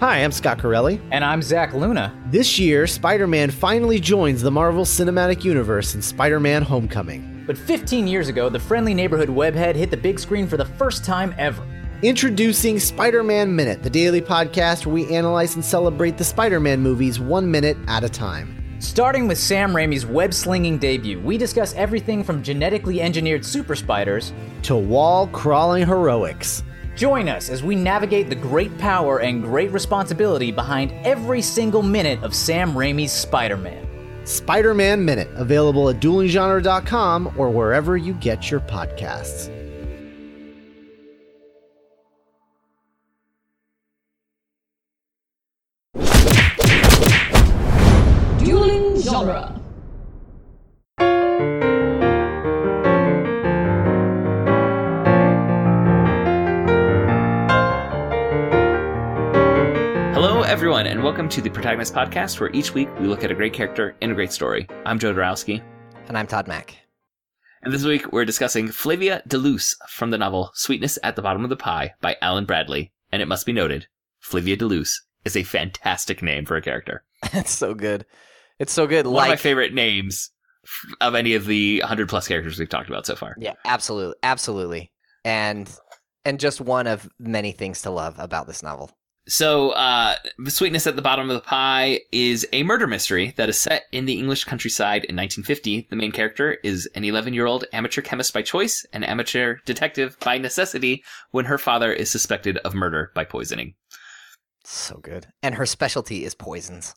Hi, I'm Scott Corelli. And I'm Zach Luna. This year, Spider Man finally joins the Marvel Cinematic Universe in Spider Man Homecoming. But 15 years ago, the friendly neighborhood webhead hit the big screen for the first time ever. Introducing Spider Man Minute, the daily podcast where we analyze and celebrate the Spider Man movies one minute at a time. Starting with Sam Raimi's web slinging debut, we discuss everything from genetically engineered super spiders to wall crawling heroics. Join us as we navigate the great power and great responsibility behind every single minute of Sam Raimi's Spider Man. Spider Man Minute, available at duelinggenre.com or wherever you get your podcasts. Dueling Genre. Everyone, and welcome to the Protagonist Podcast, where each week we look at a great character in a great story. I'm Joe Dorowski, And I'm Todd Mack. and this week we're discussing Flavia de Luce from the novel Sweetness at the Bottom of the Pie by Alan Bradley. And it must be noted, Flavia de Luce is a fantastic name for a character. it's so good. It's so good. One like, of my favorite names of any of the 100 plus characters we've talked about so far. Yeah, absolutely, absolutely, and and just one of many things to love about this novel. So, uh, The Sweetness at the Bottom of the Pie is a murder mystery that is set in the English countryside in 1950. The main character is an 11 year old amateur chemist by choice and amateur detective by necessity when her father is suspected of murder by poisoning. So good, and her specialty is poisons.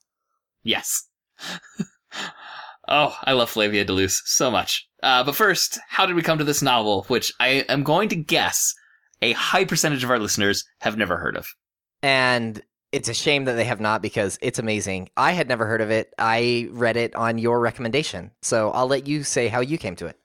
Yes. oh, I love Flavia de Luce so much. Uh, but first, how did we come to this novel, which I am going to guess a high percentage of our listeners have never heard of? And it's a shame that they have not because it's amazing. I had never heard of it. I read it on your recommendation, so I'll let you say how you came to it.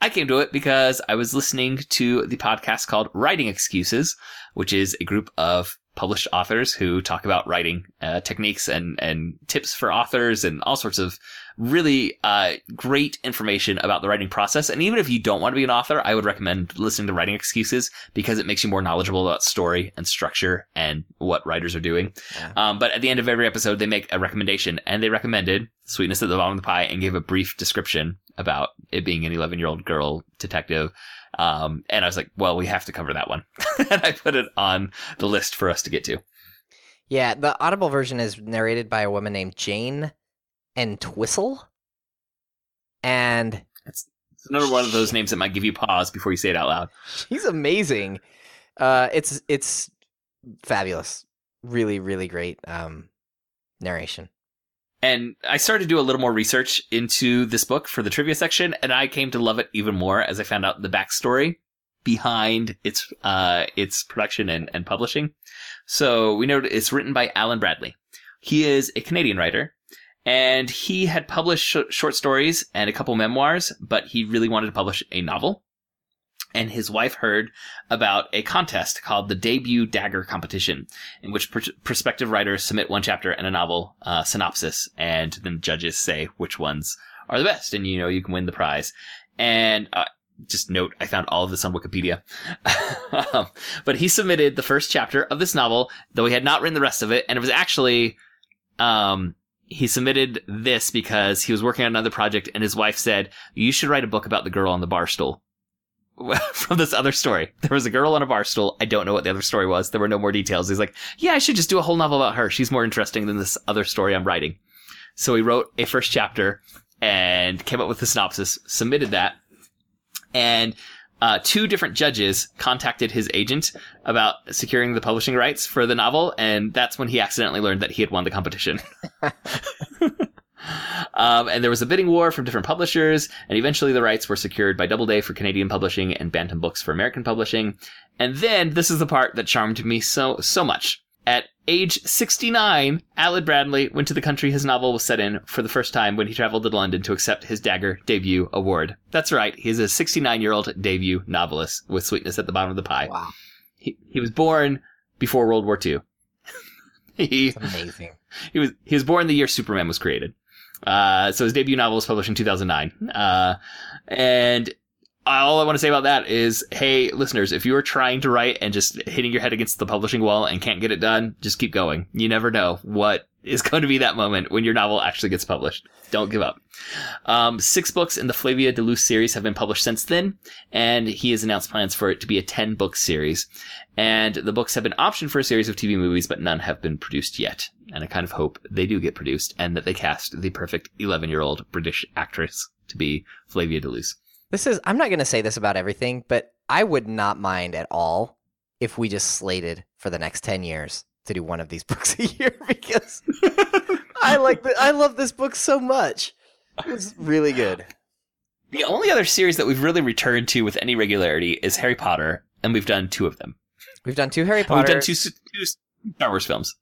I came to it because I was listening to the podcast called Writing Excuses, which is a group of published authors who talk about writing uh, techniques and, and tips for authors and all sorts of really uh, great information about the writing process. And even if you don't want to be an author, I would recommend listening to Writing Excuses because it makes you more knowledgeable about story and structure and what writers are doing. Yeah. Um, but at the end of every episode, they make a recommendation, and they recommended Sweetness at the Bottom of the Pie and gave a brief description about it being an 11 year old girl detective. Um, and I was like, well, we have to cover that one. and I put it on the list for us to get to. Yeah, the Audible version is narrated by a woman named Jayne Entwistle, and It's another one of those names that might give you pause before you say it out loud. she's amazing. Uh, it's it's fabulous. Really, really great um, narration. And I started to do a little more research into this book for the trivia section, and I came to love it even more as I found out the backstory behind its uh, its production and, and publishing. So we know it's written by Alan Bradley. He is a Canadian writer, and he had published sh- short stories and a couple memoirs, but he really wanted to publish a novel. And his wife heard about a contest called the Debut Dagger Competition, in which pr- prospective writers submit one chapter and a novel uh, synopsis, and then judges say which ones are the best, and you know you can win the prize. And uh, just note, I found all of this on Wikipedia. Um, but he submitted the first chapter of this novel, though he had not written the rest of it, and it was actually, um, he submitted this because he was working on another project, and his wife said, "You should write a book about the girl on the bar stool." From this other story, there was a girl on a bar stool. I don't know what the other story was. There were no more details. He's like, "Yeah, I should just do a whole novel about her. She's more interesting than this other story I'm writing." So he wrote a first chapter and came up with the synopsis, submitted that, and uh, two different judges contacted his agent about securing the publishing rights for the novel, and that's when he accidentally learned that he had won the competition. um, and there was a bidding war from different publishers, and eventually the rights were secured by Doubleday for Canadian publishing and Bantam Books for American publishing. And then this is the part that charmed me so so much. At age 69, Alan Bradley went to the country his novel was set in for the first time when he traveled to London to accept his Dagger debut award. That's right, he's a 69 year old debut novelist with Sweetness at the Bottom of the Pie. Wow, He, he was born before World War II. he, it's amazing. he was he was born the year Superman was created. Uh, so his debut novel was published in 2009. Uh, and all I want to say about that is, hey, listeners, if you are trying to write and just hitting your head against the publishing wall and can't get it done, just keep going. You never know what is going to be that moment when your novel actually gets published. Don't give up. Um, six books in the Flavia de Luce series have been published since then, and he has announced plans for it to be a 10 book series. And the books have been optioned for a series of TV movies, but none have been produced yet. And I kind of hope they do get produced and that they cast the perfect 11 year old British actress to be Flavia de Luce. This is I'm not going to say this about everything, but I would not mind at all if we just slated for the next 10 years to do one of these books a year because I like the, I love this book so much. It's really good. The only other series that we've really returned to with any regularity is Harry Potter, and we've done two of them. We've done two Harry Potter, We've done two, two Star Wars films.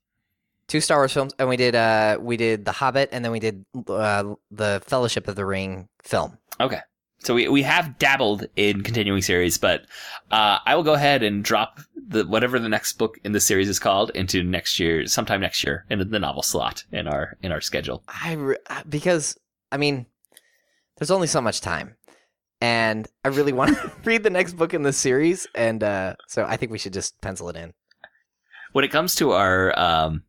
two Star Wars films, and we did uh we did The Hobbit, and then we did uh, the Fellowship of the Ring film. Okay. So we, we have dabbled in continuing series, but uh, I will go ahead and drop the whatever the next book in the series is called into next year, sometime next year, in the novel slot in our in our schedule. I re- because I mean, there's only so much time, and I really want to read the next book in the series, and uh, so I think we should just pencil it in. When it comes to our um,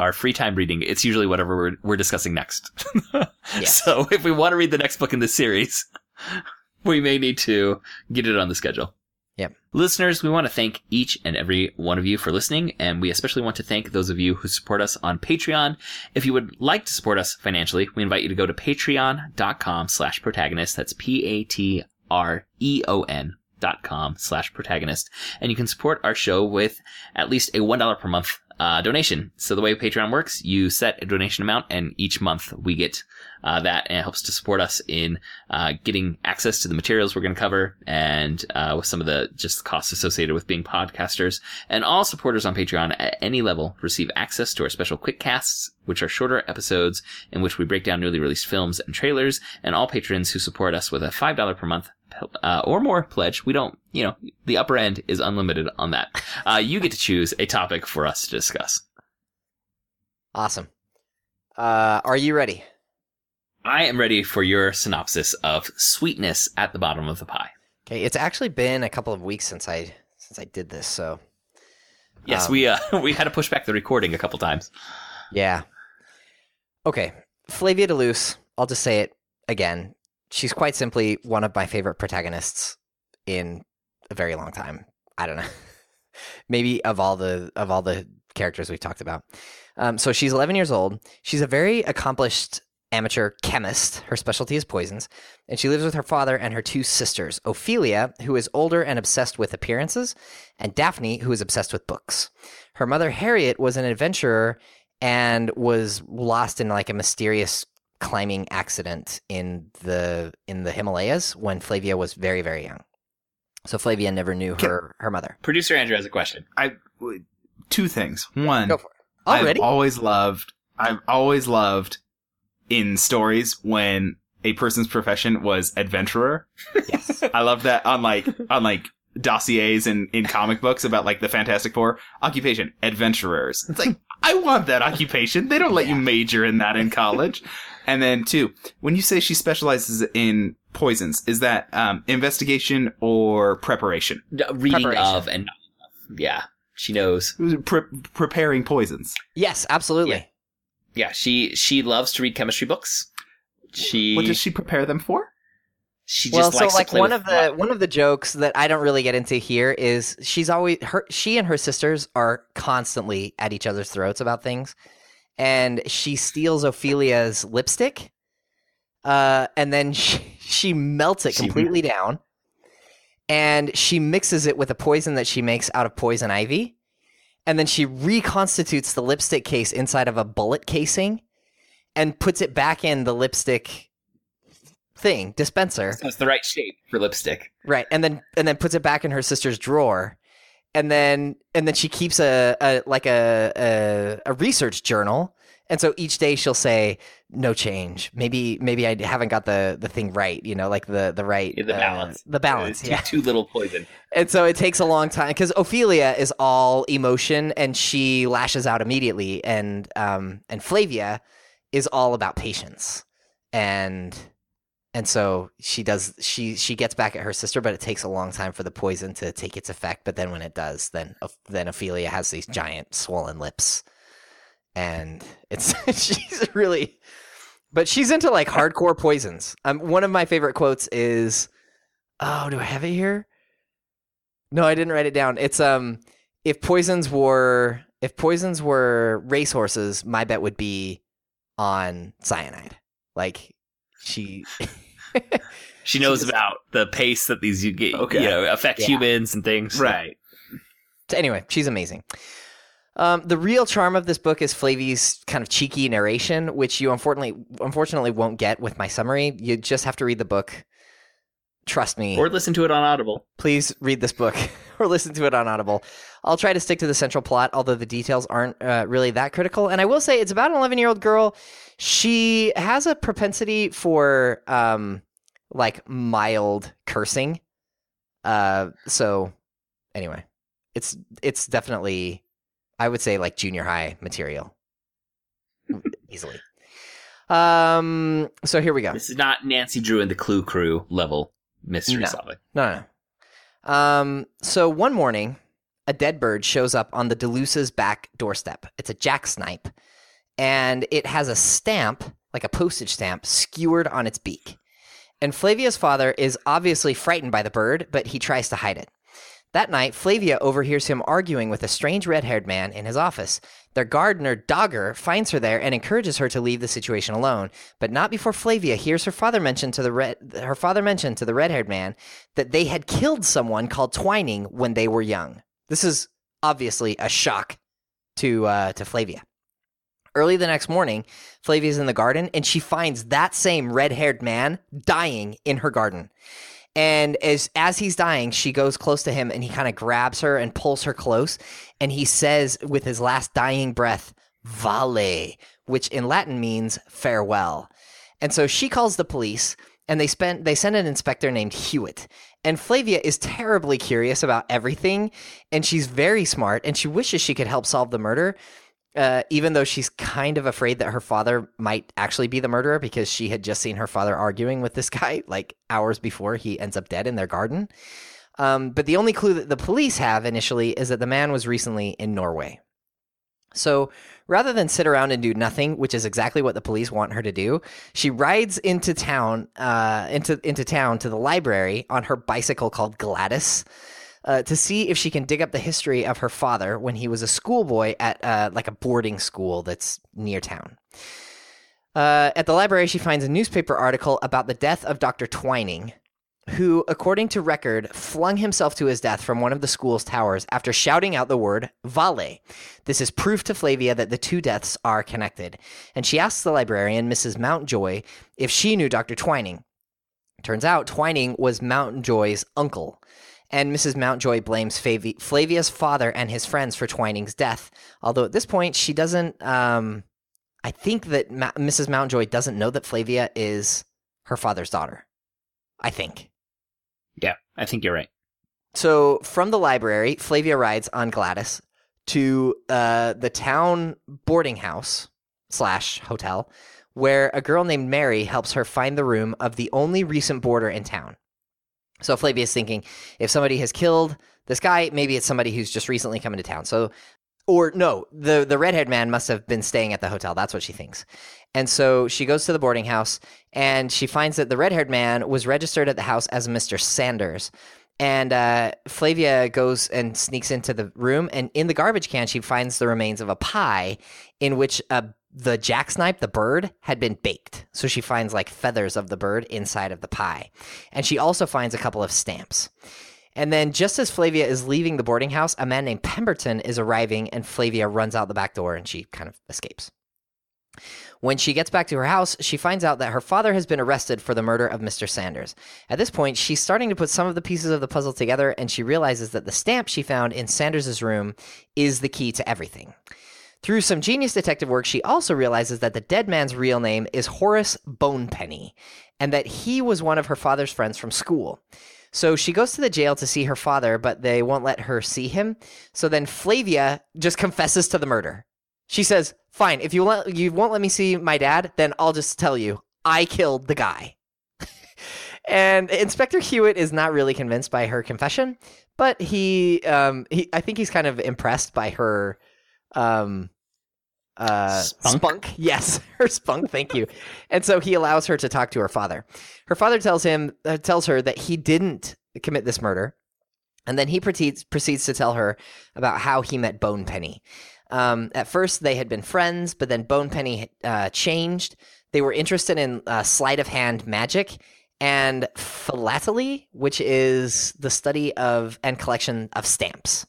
our free time reading, it's usually whatever we're, we're discussing next. Yes. So if we want to read the next book in the series, we may need to get it on the schedule. Yep. Listeners, we want to thank each and every one of you for listening, and we especially want to thank those of you who support us on Patreon. If you would like to support us financially, we invite you to go to patreon.com slash protagonist. That's P-A-T-R-E-O-N dot com slash protagonist. And you can support our show with at least a $1 per month uh, donation. So the way Patreon works, you set a donation amount and each month we get uh, that and it helps to support us in uh, getting access to the materials we're going to cover and uh, with some of the just costs associated with being podcasters. And all supporters on Patreon at any level receive access to our special quick casts, which are shorter episodes in which we break down newly released films and trailers. And all patrons who support us with a $5 per month uh, or more pledge. We don't, you know, the upper end is unlimited on that. Uh, you get to choose a topic for us to discuss. Awesome. Uh, are you ready? I am ready for your synopsis of sweetness at the bottom of the pie. Okay, it's actually been a couple of weeks since I since I did this, so Yes, Um, we uh, we had to push back the recording a couple times. yeah. Okay, Flavia de Luce. I'll just say it again. She's quite simply one of my favorite protagonists in a very long time. I don't know. Maybe of all the of all the characters we've talked about. Um, so she's 11 years old. She's a very accomplished amateur chemist. Her specialty is poisons, and she lives with her father and her two sisters, Ophelia, who is older and obsessed with appearances, and Daphne, who is obsessed with books. Her mother Harriet was an adventurer and was lost in like a mysterious climbing accident in the in the Himalayas when Flavia was very very young. So Flavia never knew her her mother. Producer Andrew has a question. I two things. One, Go for it. Already? I've always loved. I've always loved in stories when a person's profession was adventurer. Yes. I love that on like on like dossiers and in comic books about like the Fantastic Four occupation adventurers. It's like I want that occupation. They don't let you major in that in college. And then two, when you say she specializes in poisons, is that um, investigation or preparation? Reading Preparation. of and yeah, she knows. Pre- preparing poisons. Yes, absolutely. Yeah, she she loves to read chemistry books. She What does she prepare them for? she well, just so likes like to play one of the one of the jokes that I don't really get into here is she's always her she and her sisters are constantly at each other's throats about things, and she steals Ophelia's lipstick, uh, and then she, she melts it She- completely down, and she mixes it with a poison that she makes out of poison ivy, and then she reconstitutes the lipstick case inside of a bullet casing, and puts it back in the lipstick thing dispenser. So it's the right shape for lipstick. Right, and then and then puts it back in her sister's drawer, and then and then she keeps a, a like a, a a research journal, and so each day she'll say no change. Maybe maybe I haven't got the the thing right, you know, like the the right Yeah, the uh, balance. the balance, Too, yeah. too little poison. And so it takes a long time because Ophelia is all emotion and she lashes out immediately, and um and Flavia is all about patience and and so she does she she gets back at her sister, but it takes a long time for the poison to take its effect. But then when it does, then then Ophelia has these giant swollen lips, and it's she's really, but she's into like hardcore poisons. Um, one of my favorite quotes is, "Oh, do I have it here? No, I didn't write it down. It's um, if poisons were if poisons were racehorses, my bet would be on cyanide. Like she." She knows She's- about the pace that these you get, Okay. you know, affect Yeah. humans and things. Right. So anyway, she's amazing. Um, the real charm of this book is Flavy's kind of cheeky narration, which you unfortunately unfortunately won't get with my summary. You just have to read the book. Trust me. Or listen to it on Audible. please read this book or listen to it on Audible. I'll try to stick to the central plot, although the details aren't uh, really that critical. And I will say it's about an 11 year old girl. She has a propensity for um, like mild cursing. Uh, so anyway, it's it's definitely I would say like junior high material easily. Um, so here we go. This is not Nancy Drew and the Clue Crew level mystery No. solving. No, no. Um, so one morning, a dead bird shows up on the de Luce's back doorstep. It's a jacksnipe, and it has a stamp, like a postage stamp, skewered on its beak. And Flavia's father is obviously frightened by the bird, but he tries to hide it. That night, Flavia overhears him arguing with a strange red haired man in his office. Their gardener, Dogger, finds her there and encourages her to leave the situation alone, but not before Flavia hears her father mention to the red her father mention to the red haired man that they had killed someone called Twining when they were young. This is obviously a shock to uh, to Flavia. Early the next morning, Flavia's in the garden and she finds that same red haired man dying in her garden. And as as he's dying, she goes close to him and he kind of grabs her and pulls her close. And he says with his last dying breath, Vale, which in Latin means farewell. And so she calls the police and they spend they send an inspector named Hewitt. And Flavia is terribly curious about everything, and she's very smart, and she wishes she could help solve the murder. Uh, even though she's kind of afraid that her father might actually be the murderer because she had just seen her father arguing with this guy like hours before he ends up dead in their garden. Um, but the only clue that the police have initially is that the man was recently in Norway. So rather than sit around and do nothing, which is exactly what the police want her to do, she rides into town, uh, into into town to the library on her bicycle called Gladys. Uh, to see if she can dig up the history of her father when he was a schoolboy at uh, like a boarding school that's near town. Uh, at the library, she finds a newspaper article about the death of Dr. Twining, who, according to record, flung himself to his death from one of the school's towers after shouting out the word Vale. This is proof to Flavia that the two deaths are connected, and she asks the librarian, Mrs. Mountjoy, if she knew Dr. Twining. Turns out Twining was Mountjoy's uncle, and Mrs. Mountjoy blames Flavia's father and his friends for Twining's death. Although at this point, she doesn't. Um, I think that Ma- Mrs. Mountjoy doesn't know that Flavia is her father's daughter. I think. Yeah, I think you're right. So from the library, Flavia rides on Gladys to uh, the town boarding house slash hotel, where a girl named Mary helps her find the room of the only recent boarder in town. So Flavia is thinking, if somebody has killed this guy, maybe it's somebody who's just recently come into town. So, or no, the the redhead man must have been staying at the hotel. That's what she thinks. And so she goes to the boarding house and she finds that the red haired man was registered at the house as Mr. Sanders. And uh, Flavia goes and sneaks into the room, and in the garbage can, she finds the remains of a pie in which uh, the jacksnipe, the bird, had been baked. So she finds like feathers of the bird inside of the pie. And she also finds a couple of stamps. And then, just as Flavia is leaving the boarding house, a man named Pemberton is arriving, and Flavia runs out the back door and she kind of escapes. When she gets back to her house, she finds out that her father has been arrested for the murder of Mr. Sanders. At this point, she's starting to put some of the pieces of the puzzle together, and she realizes that the stamp she found in Sanders' room is the key to everything. Through some genius detective work, she also realizes that the dead man's real name is Horace Bonepenny, and that he was one of her father's friends from school. So she goes to the jail to see her father, but they won't let her see him. So then Flavia just confesses to the murder. She says, "Fine, if you let, you won't let me see my dad, then I'll just tell you I killed the guy." and Inspector Hewitt is not really convinced by her confession, but he, um, he, I think he's kind of impressed by her, um, uh, Spunk? Yes, her spunk. Thank you. and so he allows her to talk to her father. Her father tells him, uh, tells her that he didn't commit this murder, and then he proceeds proceeds to tell her about how he met Bonepenny. Um, at first, they had been friends, but then Bonepenny uh, changed. They were interested in uh, sleight of hand magic and philately, which is the study of and collection of stamps.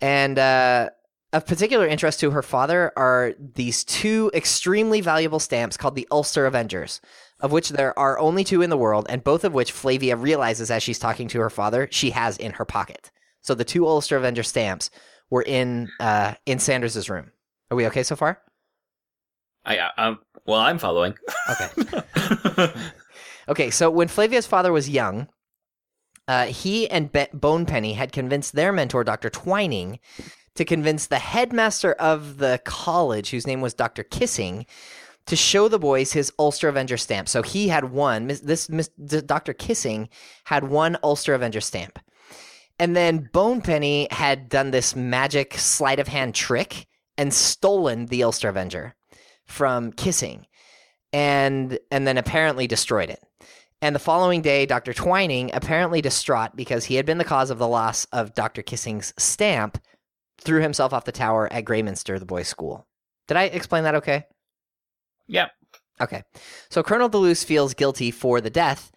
And uh, of particular interest to her father are these two extremely valuable stamps called the Ulster Avengers, of which there are only two in the world, and both of which Flavia realizes as she's talking to her father she has in her pocket. So the two Ulster Avenger stamps were in uh, in Sanders's room. Are we okay so far? I, um, well, I'm following. Okay. Okay, so when Flavia's father was young, uh, he and Be- Bonepenny had convinced their mentor, Dr. Twining, to convince the headmaster of the college, whose name was Dr. Kissing, to show the boys his Ulster Avenger stamp. So he had one, Miss- this Dr. Kissing had one Ulster Avenger stamp. And then Bonepenny had done this magic sleight of hand trick and stolen the Ulster Avenger from Kissing and and then apparently destroyed it. And the following day, Dr. Twining, apparently distraught because he had been the cause of the loss of Dr. Kissing's stamp, threw himself off the tower at Greyminster, the boys' school. Did I explain that okay? Yep. Okay. So Colonel de Luce feels guilty for the death.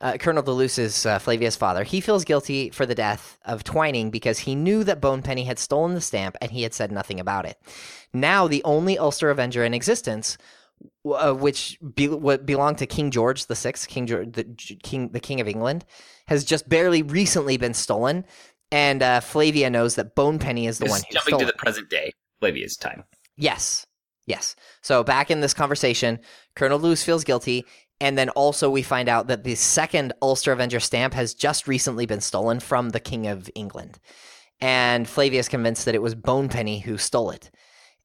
Uh, Colonel de Luce is uh, Flavia's father. He feels guilty for the death of Twining because he knew that Bonepenny had stolen the stamp and he had said nothing about it. Now, the only Ulster Avenger in existence, uh, which be- what belonged to King George the Sixth, King George, the J- King, the King of England, has just barely recently been stolen. And uh, Flavia knows that Bonepenny is the This one is who jumping to it. the present day, Flavia's time. Yes. Yes. So back in this conversation, Colonel Luce feels guilty. And then also we find out that the second Ulster Avenger stamp has just recently been stolen from the King of England. And Flavia is convinced that it was Bonepenny who stole it.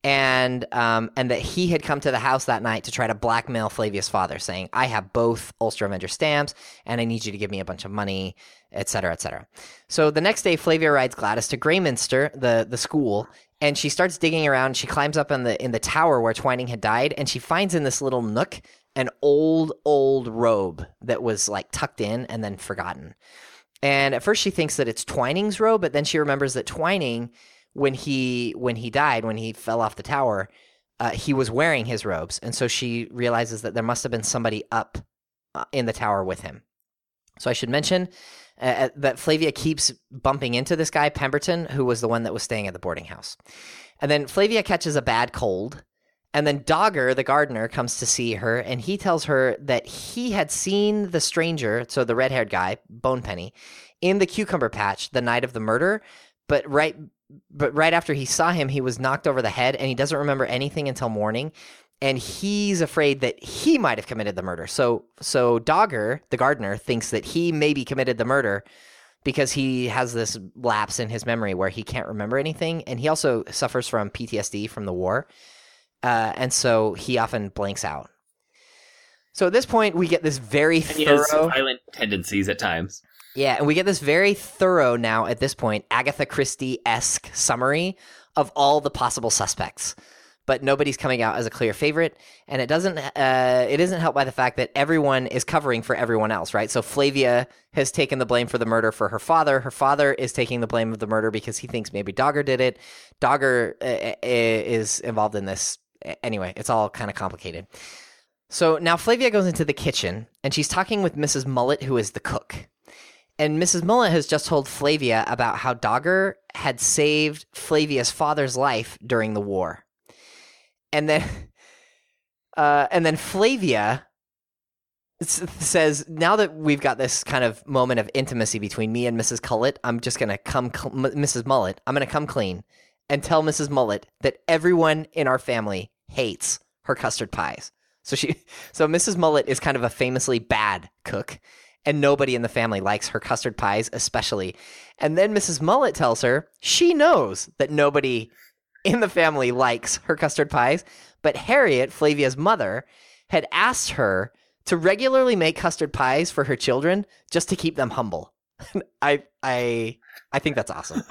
And um, and that he had come to the house that night to try to blackmail Flavia's father, saying, I have both Ulster Avenger stamps, and I need you to give me a bunch of money, et cetera, et cetera. So the next day, Flavia rides Gladys to Greyminster, the, the school, and she starts digging around. She climbs up in the in the tower where Twining had died, and she finds in this little nook an old old robe that was like tucked in and then forgotten. And at first she thinks that it's Twining's robe, but then she remembers that Twining, when he when he died, when he fell off the tower, uh, he was wearing his robes, and so she realizes that there must have been somebody up uh, in the tower with him. So I should mention uh, that Flavia keeps bumping into this guy Pemberton, who was the one that was staying at the boarding house. And then Flavia catches a bad cold, and then Dogger, the gardener, comes to see her, and he tells her that he had seen the stranger, so the red-haired guy, Bonepenny, in the cucumber patch the night of the murder, but right but right after he saw him, he was knocked over the head, and he doesn't remember anything until morning. And he's afraid that he might have committed the murder. So, so Dogger, the gardener, thinks that he maybe committed the murder because he has this lapse in his memory where he can't remember anything, and he also suffers from PTSD from the war, uh, and so he often blanks out. So at this point, we get this very And he has thorough. violent tendencies at times. Yeah, and we get this very thorough now at this point Agatha Christie esque summary of all the possible suspects. But nobody's coming out as a clear favorite, and it doesn't. Uh, it isn't helped by the fact that everyone is covering for everyone else, right? So Flavia has taken the blame for the murder for her father. Her father is taking the blame of the murder because he thinks maybe Dogger did it. Dogger uh, uh, is involved in this. Anyway, it's all kind of complicated. So now Flavia goes into the kitchen, and she's talking with Mrs. Mullet, who is the cook. And Mrs. Mullet has just told Flavia about how Dogger had saved Flavia's father's life during the war. And then uh, and then Flavia says, now that we've got this kind of moment of intimacy between me and Mrs. Cullet, I'm just going to come, cl- Mrs. Mullet, I'm to come clean and tell Mrs. Mullet that everyone in our family hates her custard pies. So she, so Mrs. Mullet is kind of a famously bad cook, and nobody in the family likes her custard pies, especially. And then Mrs. Mullet tells her she knows that nobody in the family likes her custard pies, but Harriet, Flavia's mother, had asked her to regularly make custard pies for her children just to keep them humble. I I I think that's awesome.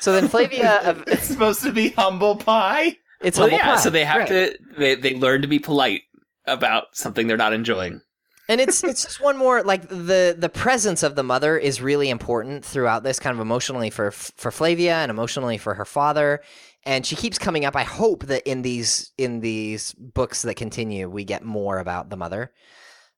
So then Flavia, It's supposed to be humble pie. it's Well, humble yeah, pie, so they have right. to they, they learn to be polite about something they're not enjoying. and it's it's just one more like the the presence of the mother is really important throughout this kind of emotionally for for Flavia and emotionally for her father and she keeps coming up. I hope that in these in these books that continue we get more about the mother.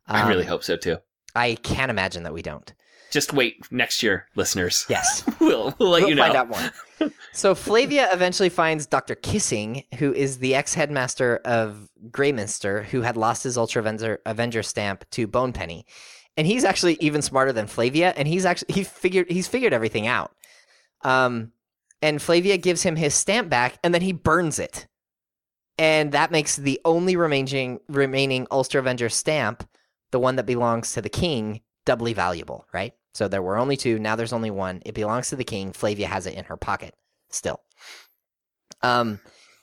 I really Um, hope so too. i can't imagine that we don't. Just wait next year, listeners. yes. We'll we'll let we'll you know. find out more. So flavia eventually finds dr kissing who is the ex-headmaster of greyminster who had lost his ulster avenger, avenger stamp to bone penny and he's actually even smarter than flavia and he's actually he figured he's figured everything out. Um and flavia gives him his stamp back and then he burns it and that makes the only remaining remaining ulster avenger stamp the one that belongs to the king doubly valuable right so there were only two now there's only one it belongs to the king flavia has it in her pocket still um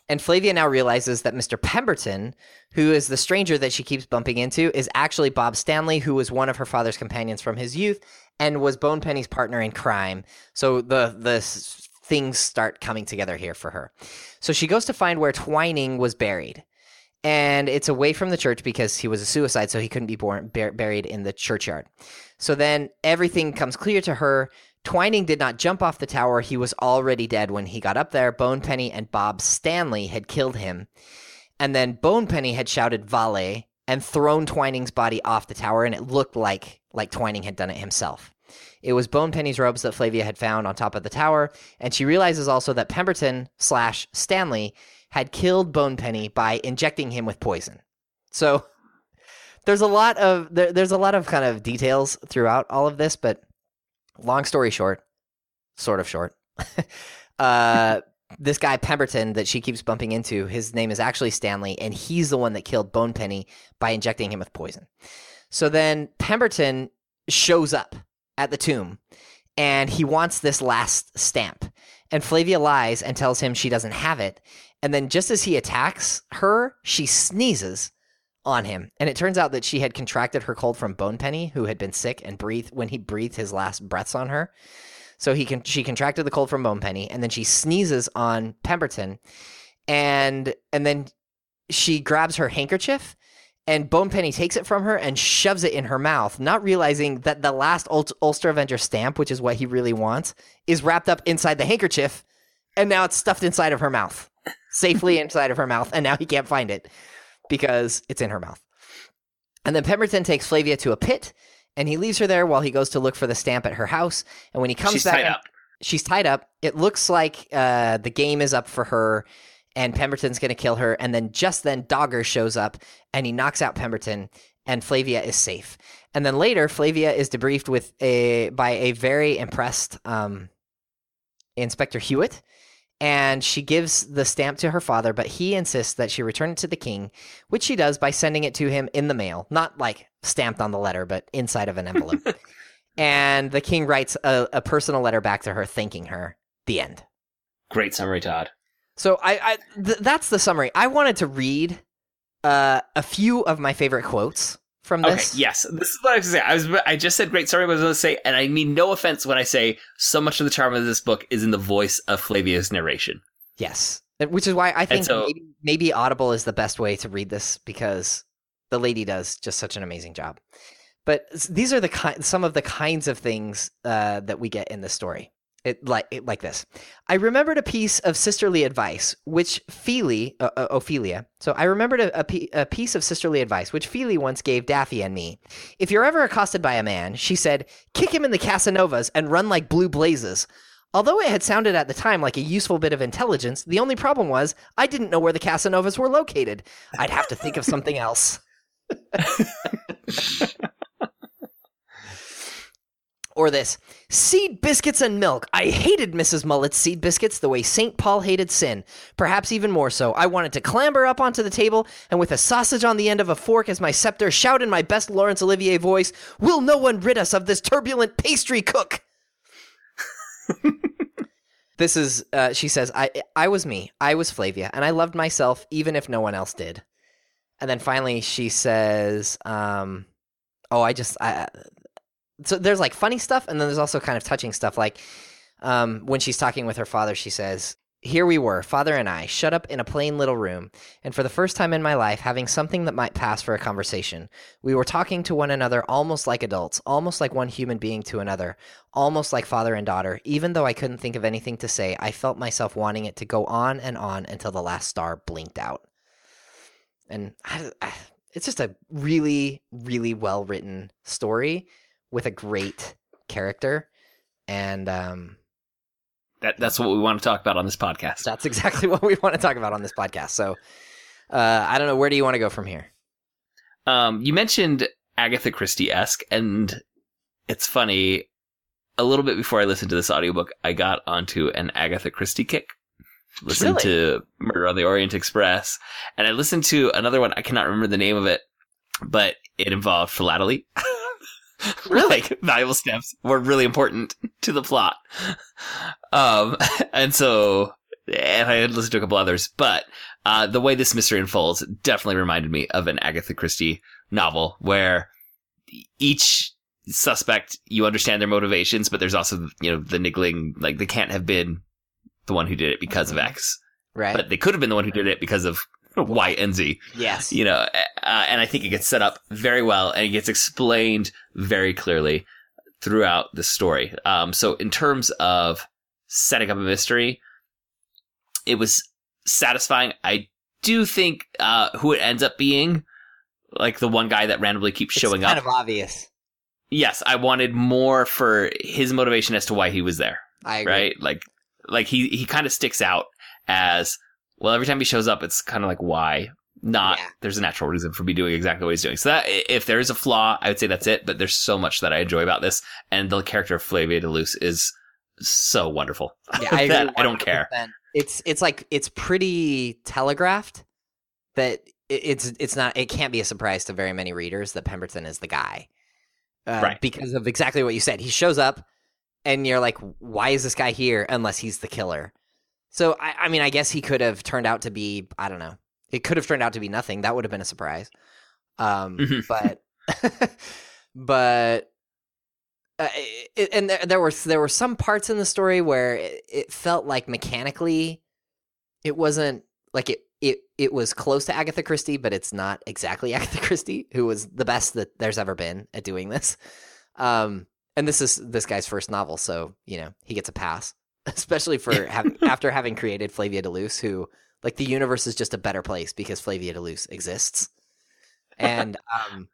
and Flavia now realizes that Mr. Pemberton, who is the stranger that she keeps bumping into, is actually Bob Stanley, who was one of her father's companions from his youth and was Bonepenny's partner in crime. So the the things start coming together here for her. So she goes to find where Twining was buried. And it's away from the church because he was a suicide, so he couldn't be born, bur- buried in the churchyard. So then everything comes clear to her. Twining did not jump off the tower. He was already dead when he got up there. Bonepenny and Bob Stanley had killed him. And then Bonepenny had shouted Vale and thrown Twining's body off the tower, and it looked like like Twining had done it himself. It was Bonepenny's robes that Flavia had found on top of the tower, and she realizes also that Pemberton slash Stanley had killed Bonepenny by injecting him with poison. So there's a lot of there, there's a lot of kind of details throughout all of this, but long story short, sort of short. uh, this guy Pemberton that she keeps bumping into, his name is actually Stanley, and he's the one that killed Bonepenny by injecting him with poison. So then Pemberton shows up at the tomb, and he wants this last stamp. And Flavia lies and tells him she doesn't have it. And then just as he attacks her, she sneezes on him. And it turns out that she had contracted her cold from Bonepenny, who had been sick and breathed when he breathed his last breaths on her. So he can she contracted the cold from Bonepenny, and then she sneezes on Pemberton, and and then she grabs her handkerchief, and Bonepenny takes it from her and shoves it in her mouth, not realizing that the last Ul- Ulster Avenger stamp, which is what he really wants, is wrapped up inside the handkerchief, and now it's stuffed inside of her mouth, safely inside of her mouth, and now he can't find it because it's in her mouth. And then Pemberton takes Flavia to a pit, and he leaves her there while he goes to look for the stamp at her house. And when he comes She's back, tied up. she's tied up. It looks like uh, the game is up for her, and Pemberton's going to kill her. And then just then, Dogger shows up, and he knocks out Pemberton, and Flavia is safe. And then later, Flavia is debriefed with a by a very impressed um, Inspector Hewitt. And she gives the stamp to her father, but he insists that she return it to the king, which she does by sending it to him in the mail, not like stamped on the letter, but inside of an envelope. and the king writes a, a personal letter back to her thanking her. The end. Great summary, Todd. So I, I th- that's the summary. I wanted to read uh, a few of my favorite quotes from Okay, this. yes, this is what I was going to say. I was I just said great summary, but I was going to say, and I mean no offense when I say so much of the charm of this book is in the voice of Flavia's narration. Yes, which is why I think so- maybe, maybe Audible is the best way to read this because the lady does just such an amazing job. But these are the ki- some of the kinds of things uh, that we get in the story. It like it, like this. I remembered a piece of sisterly advice, which Feely, uh, Ophelia. So I remembered a, a, pe- a piece of sisterly advice, which Feely once gave Daffy and me. If you're ever accosted by a man, she said, kick him in the Casanovas and run like blue blazes. Although it had sounded at the time like a useful bit of intelligence, the only problem was I didn't know where the Casanovas were located. I'd have to think of something else. or this seed biscuits and milk. I hated Mrs. Mullet's seed biscuits the way St. Paul hated sin. Perhaps even more so. I wanted to clamber up onto the table and with a sausage on the end of a fork as my scepter shout in my best Laurence Olivier voice, Will no one rid us of this turbulent pastry cook? this is, uh, she says, I, I was me. I was Flavia, and I loved myself even if no one else did. and then finally she says, um, "Oh, I just I." So there's like funny stuff, and then there's also kind of touching stuff. Like um, when she's talking with her father, she says, "Here we were, father and I, shut up in a plain little room, and for the first time in my life, having something that might pass for a conversation. We were talking to one another almost like adults, almost like one human being to another, almost like father and daughter. Even though I couldn't think of anything to say, I felt myself wanting it to go on and on until the last star blinked out." And I, I, it's just a really, really well written story with a great character, and um, That that's what we want to talk about on this podcast. that's exactly what we want to talk about on this podcast. So, uh, I don't know where do you want to go from here? Um, you mentioned Agatha Christie esque, and it's funny. A little bit before I listened to this audiobook, I got onto an Agatha Christie kick. Listened to Murder on the Orient Express, and I listened to another one. I cannot remember the name of it, but it involved philately. Really? like valuable steps were really important to the plot. Um, and so, and I had listened to a couple others, but uh, the way this mystery unfolds definitely reminded me of an Agatha Christie novel where each suspect you understand their motivations, but there's also you know the niggling like they can't have been the one who did it because of X, Right? but they could have been the one who did it because of Y and Z yes. you know, uh, and I think it gets set up very well and it gets explained very clearly throughout the story. Um, so in terms of setting up a mystery, it was satisfying. I do think, uh, who it ends up being, like the one guy that randomly keeps It's showing kind up. Kind of obvious. yes, I wanted more for his motivation as to why he was there I agree. right? Like, like he he kind of sticks out as well. Every time he shows up, it's kind of like why not? Yeah. There's a natural reason for me doing exactly what he's doing. So that if there is a flaw, I would say that's it. But there's so much that I enjoy about this, and the character of Flavia de Luce is so wonderful. Yeah, I, agree I don't care. It's it's like it's pretty telegraphed that it's it's not it can't be a surprise to very many readers that Pemberton is the guy, uh, Right. Because of exactly what you said. He shows up, and you're like, why is this guy here? Unless he's the killer. So I, I mean, I guess he could have turned out to be I don't know. It could have turned out to be nothing. That would have been a surprise. Um, Mhm. but but uh, it, and there, there were there were some parts in the story where it, it felt like mechanically it wasn't like it it it was close to Agatha Christie, but it's not exactly Agatha Christie, who was the best that there's ever been at doing this. Um, and this is this guy's first novel, so you know he gets a pass, especially for having after having created Flavia de Luce, who like the universe is just a better place because Flavia de Luce exists. And um,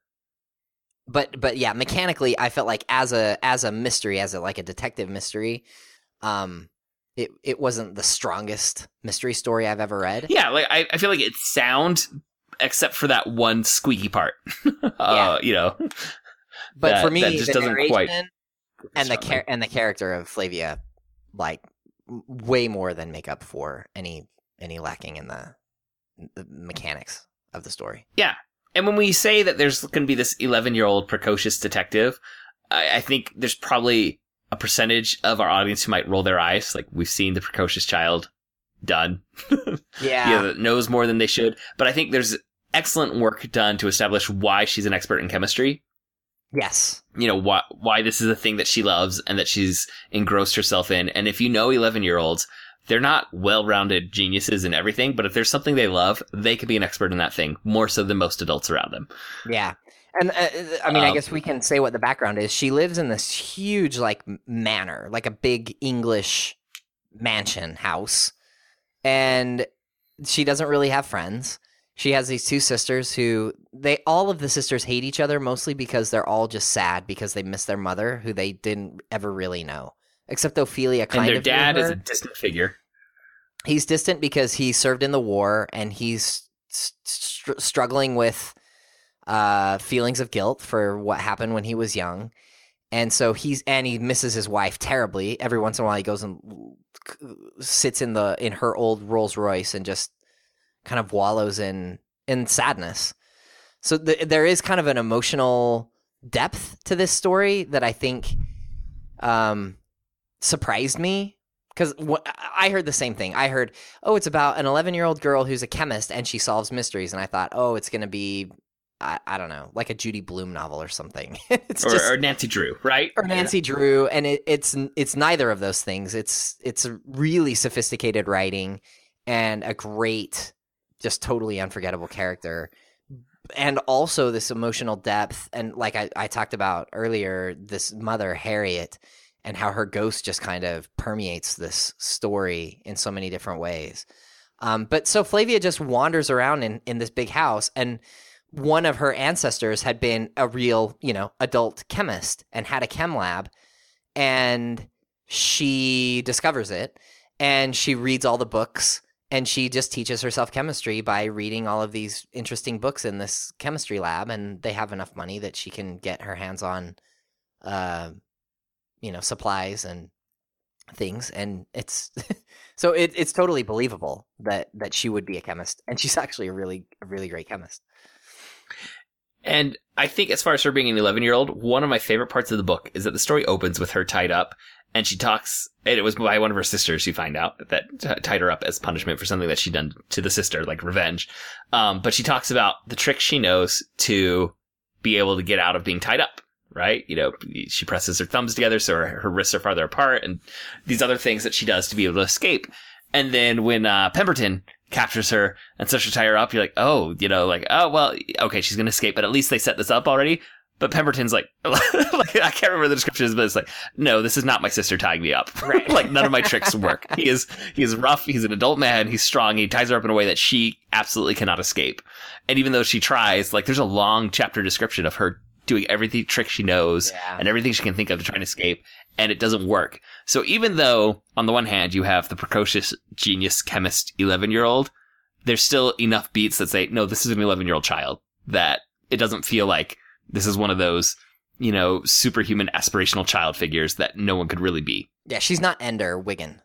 but but yeah, mechanically, I felt like as a as a mystery, as a like a detective mystery, um, it it wasn't the strongest mystery story I've ever read. Yeah, like I, I feel like it's sound, except for that one squeaky part. uh, you know, But that- for me, that just the doesn't quite and the char- and the character of Flavia, like way more than make up for any any lacking in the, the mechanics of the story. Yeah, and when we say that there's going to be this 11 year old precocious detective, I, I think there's probably a percentage of our audience who might roll their eyes. Like we've seen the precocious child done. Yeah, yeah, that knows more than they should. But I think there's excellent work done to establish why she's an expert in chemistry. Yes, You know, why, why this is a thing that she loves and that she's engrossed herself in. And if you know 11 year olds, they're not well-rounded geniuses in everything, but if there's something they love, they could be an expert in that thing more so than most adults around them. yeah. And uh, I mean, I Um, guess we can say what the background is. She lives in this huge, like, manor, like a big English mansion house, and she doesn't really have friends. She has these two sisters who they all of the sisters hate each other mostly because they're all just sad because they miss their mother who they didn't ever really know. Except Ophelia kind and their dad is a distant figure. he's distant because he served in the war and he's str- struggling with uh, feelings of guilt for what happened when he was young. And so he's and he misses his wife terribly. Every once in a while, he goes and sits in the in her old Rolls Royce and just kind of wallows in in sadness. So th- there is kind of an emotional depth to this story that I think um, surprised me because I heard the same thing. I heard, oh, it's about an 11 year old girl who's a chemist and she solves mysteries, and I thought, oh, it's going to be. I, I don't know, like a Judy Blume novel or something. it's or, just or Nancy Drew, right? or Nancy Drew, and it, it's it's neither of those things. It's it's really sophisticated writing and a great, just totally unforgettable character, and also this emotional depth. And like I, I talked about earlier, this mother Harriet, and how her ghost just kind of permeates this story in so many different ways. Um, but so Flavia just wanders around in in this big house and one of her ancestors had been a real, you know, adult chemist and had a chem lab and she discovers it and she reads all the books and she just teaches herself chemistry by reading all of these interesting books in this chemistry lab and they have enough money that she can get her hands on uh you know supplies and things and it's so it, it's totally believable that that she would be a chemist and she's actually a really a really great chemist And I think, as far as her being an 11 year old, one of my favorite parts of the book is that the story opens with her tied up and she talks, and it was by one of her sisters, you find out, that t- tied her up as punishment for something that she'd done to the sister, like revenge. Um, but she talks about the tricks she knows to be able to get out of being tied up, right? You know, she presses her thumbs together so her, her wrists are farther apart and these other things that she does to be able to escape. And then when, uh, Pemberton captures her and starts to tie her up, you're like, oh, you know, like, oh, well, okay, she's going to escape, but at least they set this up already. But Pemberton's like, like, I can't remember the descriptions, but it's like, no, this is not my sister tying me up. Right. like none of my tricks work. He is, he is rough. He's an adult man. He's strong. He ties her up in a way that she absolutely cannot escape. And even though she tries, like, there's a long chapter description of her doing everything trick she knows Yeah. and everything she can think of to try and escape, and it doesn't work. So even though, on the one hand, you have the precocious genius chemist 11 year old, there's still enough beats that say, no, this is an 11 year old child, that it doesn't feel like this is one of those, you know, superhuman aspirational child figures that no one could really be. Yeah, she's not Ender Wiggin,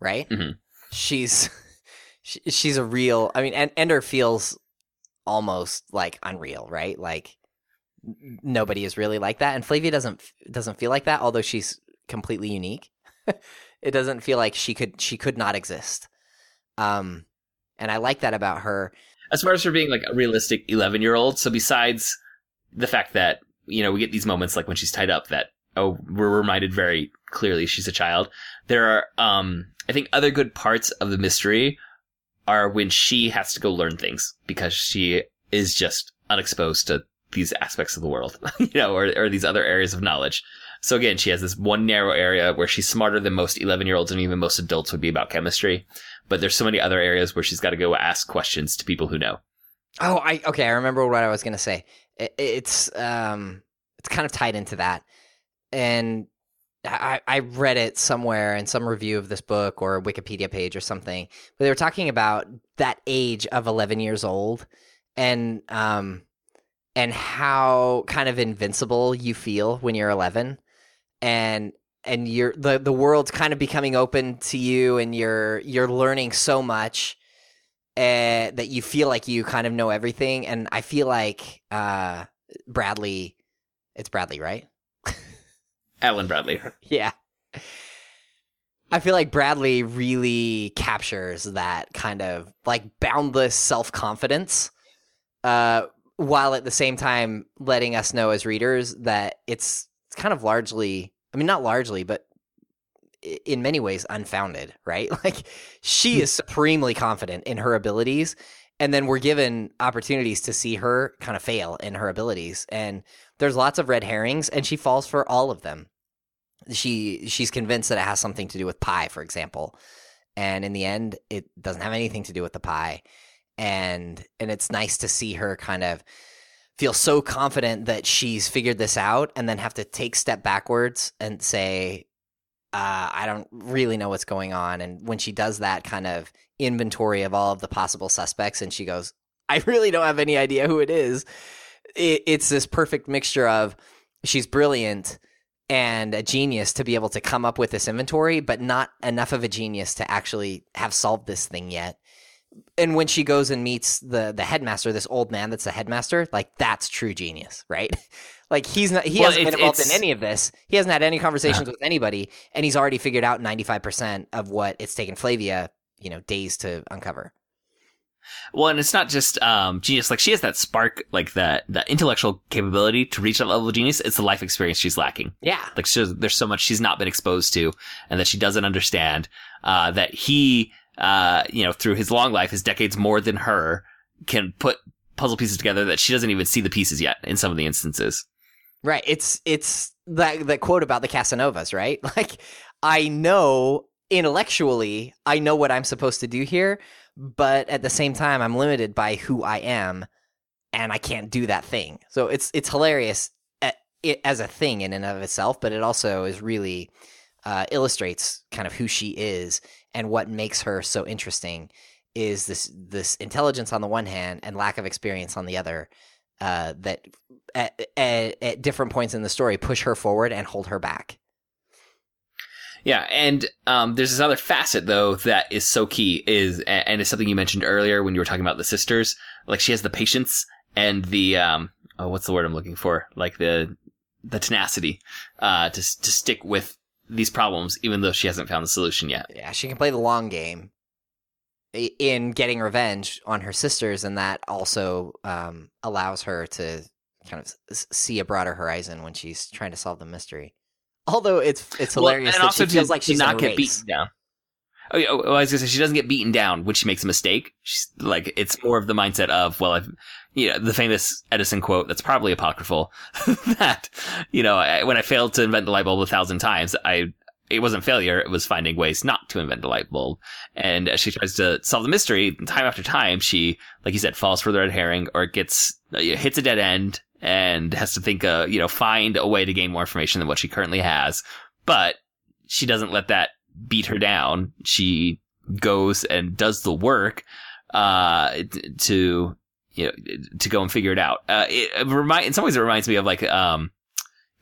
right? Mhm. She's she, she's a real. I mean, Ender feels almost like unreal, right? Like nobody is really like that, and Flavia doesn't doesn't feel like that. Although she's completely unique, it doesn't feel like she could she could not exist. Um, and I like that about her. as far as her being like a realistic 11 year old so besides the fact that you know we get these moments like when she's tied up that oh we're reminded very clearly she's a child there are um i think other good parts of the mystery are when she has to go learn things because she is just unexposed to these aspects of the world you know or, or these other areas of knowledge so again she has this one narrow area where she's smarter than most 11 year olds and even most adults would be about chemistry but there's so many other areas where she's got to go ask questions to people who know Oh, I okay. I remember what I was gonna say. It, it's um, it's kind of tied into that, and I I read it somewhere in some review of this book or a Wikipedia page or something. But they were talking about that age of eleven years old, and um, and how kind of invincible you feel when you're eleven, and and you're the the world's kind of becoming open to you, and you're you're learning so much uh, that you feel like you kind of know everything. And I feel like uh, Bradley, it's Bradley, right? alan bradley Yeah. I feel like Bradley really captures that kind of like boundless self confidence, uh, while at the same time letting us know as readers that it's it's kind of largely, I mean, not largely, but in many ways unfounded, right? Like she hmm. is supremely confident in her abilities, and then we're given opportunities to see her kind of fail in her abilities, and there's lots of red herrings, and she falls for all of them. She she's convinced that it has something to do with pie, for example, and in the end, it doesn't have anything to do with the pie, and and it's nice to see her kind of feel so confident that she's figured this out, and then have to take step backwards and say, uh, I don't really know what's going on, and when she does that kind of inventory of all of the possible suspects, and she goes, I really don't have any idea who it is. It, it's this perfect mixture of she's brilliant and a genius to be able to come up with this inventory, but not enough of a genius to actually have solved this thing yet. And when she goes and meets the the headmaster, this old man that's the headmaster, like that's true genius, right? Like he's not he Well, hasn't been involved in any of this. He hasn't had any conversations with anybody, and he's already figured out ninety five percent of what it's taken Flavia, you know, days to uncover. Well, and it's not just um, genius. Like she has that spark, like that that intellectual capability to reach that level of genius. It's the life experience she's lacking. Yeah. Like there's so much she's not been exposed to, and that she doesn't understand. Uh, that he, uh, you know, through his long life, his decades more than her, can put puzzle pieces together that she doesn't even see the pieces yet. In some of the instances, Right. It's it's that that quote about the Casanovas, right? Like I know intellectually, I know what I'm supposed to do here, but at the same time I'm limited by who I am and I can't do that thing. So it's it's hilarious at, it, as a thing in and of itself, but it also is really uh, illustrates kind of who she is and what makes her so interesting is this this intelligence on the one hand and lack of experience on the other uh, that at, at, at different points in the story push her forward and hold her back. Yeah, and um, there's this other facet though that is so key is and it's something you mentioned earlier when you were talking about the sisters. Like she has the patience and the um, oh, what's the word I'm looking for? Like the the tenacity uh, to to stick with these problems even though she hasn't found the solution yet. Yeah, she can play the long game in getting revenge on her sisters, and that also um, allows her to kind of see a broader horizon when she's trying to solve the mystery. Although it's it's Well, hilarious and that she feels to, like she's not get beaten down. Oh, yeah, well, I was gonna say she doesn't get beaten down when she makes a mistake. She's like it's more of the mindset of well, I've you know the famous Edison quote that's probably apocryphal that you know I, when I failed to invent the light bulb a thousand times, I it wasn't failure; it was finding ways not to invent the light bulb. And as she tries to solve the mystery, time after time, she like you said falls for the red herring or gets uh, hits a dead end and has to think uh you know find a way to gain more information than what she currently has but she doesn't let that beat her down. She goes and does the work uh, to you know to go and figure it out. Uh, it, it remind in some ways it reminds me of like um,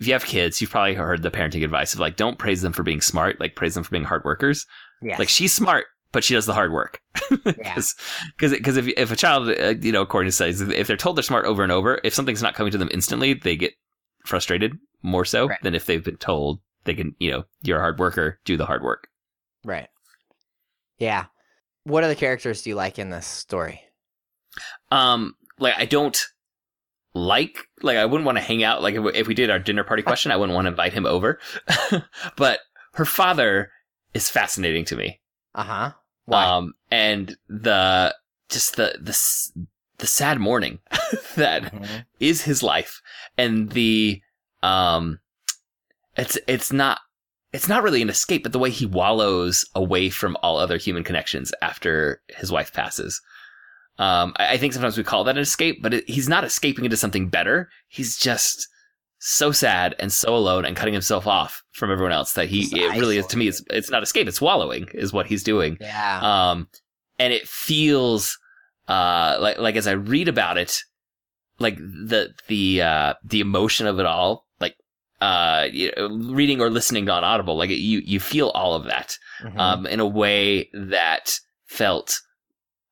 if you have kids, you've probably heard the parenting advice of like don't praise them for being smart, like praise them for being hard workers. Yes. Like she's smart, but she does the hard work. yeah. Because because if if a child uh, you know according to studies if they're told they're smart over and over, if something's not coming to them instantly, they get frustrated more so Right. than if they've been told they can you know you're a hard worker, do the hard work. Right. Yeah. What other characters do you like in this story? Um, like I don't like like I wouldn't want to hang out like if we, if we did our dinner party question, I wouldn't want to invite him over. but her father is fascinating to me. Uh huh. Why? Um, and the just the the the sad mourning that Mhm. is his life and the um it's it's not it's not really an escape but the way he wallows away from all other human connections after his wife passes um i, I think sometimes we call that an escape but it, he's not escaping into something better he's just so sad and so alone and cutting himself off from everyone else that he it really is to me it's it's not escape it's wallowing is what he's doing Yeah. um, and it feels uh like like as I read about it, like the the uh the emotion of it all, like uh you know, reading or listening on Audible, like you you feel all of that Mhm. um in a way that felt.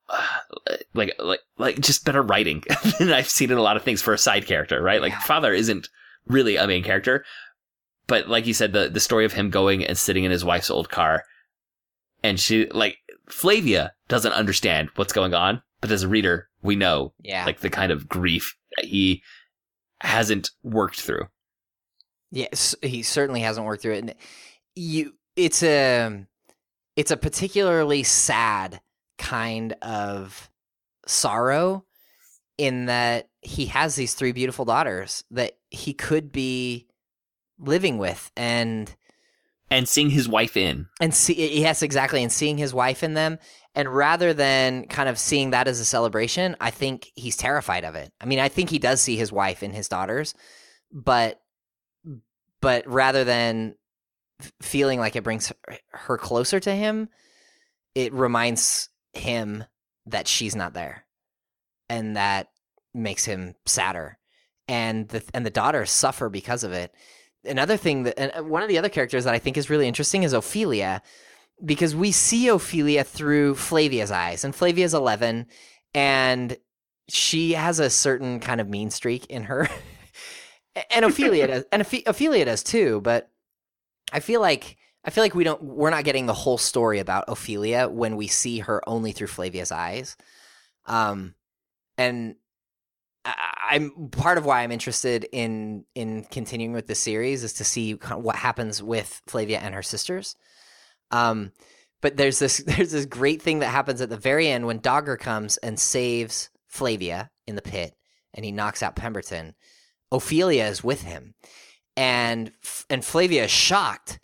Uh, like like like just better writing than I've seen in a lot of things for a side character, right? Like Yeah. father isn't really a main character, but like you said, the the story of him going and sitting in his wife's old car, and she like Flavia doesn't understand what's going on, but as a reader, we know yeah. like the kind of grief that he hasn't worked through. Yes, he certainly hasn't worked through it. And you, it's a, it's a particularly sad kind of sorrow, in that he has these three beautiful daughters that he could be living with, and And seeing his wife in, and see yes exactly, and seeing his wife in them, and rather than kind of seeing that as a celebration, I think he's terrified of it. I mean, I think he does see his wife in his daughters, but but rather than feeling like it brings her- her closer to him, it reminds him that she's not there, and that makes him sadder. And the and the daughters suffer because of it. Another thing that and uh, one of the other characters that I think is really interesting is Ophelia, because we see Ophelia through Flavia's eyes, and Flavia's eleven, and she has a certain kind of mean streak in her. And Ophelia does, and Ophelia does too. But I feel like I feel like we don't we're not getting the whole story about Ophelia when we see her only through Flavia's eyes. Um, and I- I'm part of why I'm interested in in continuing with the series is to see kind of what happens with Flavia and her sisters. Um, but there's this there's this great thing that happens at the very end when Dogger comes and saves Flavia in the pit, and he knocks out Pemberton. Ophelia is with him, and and Flavia is shocked.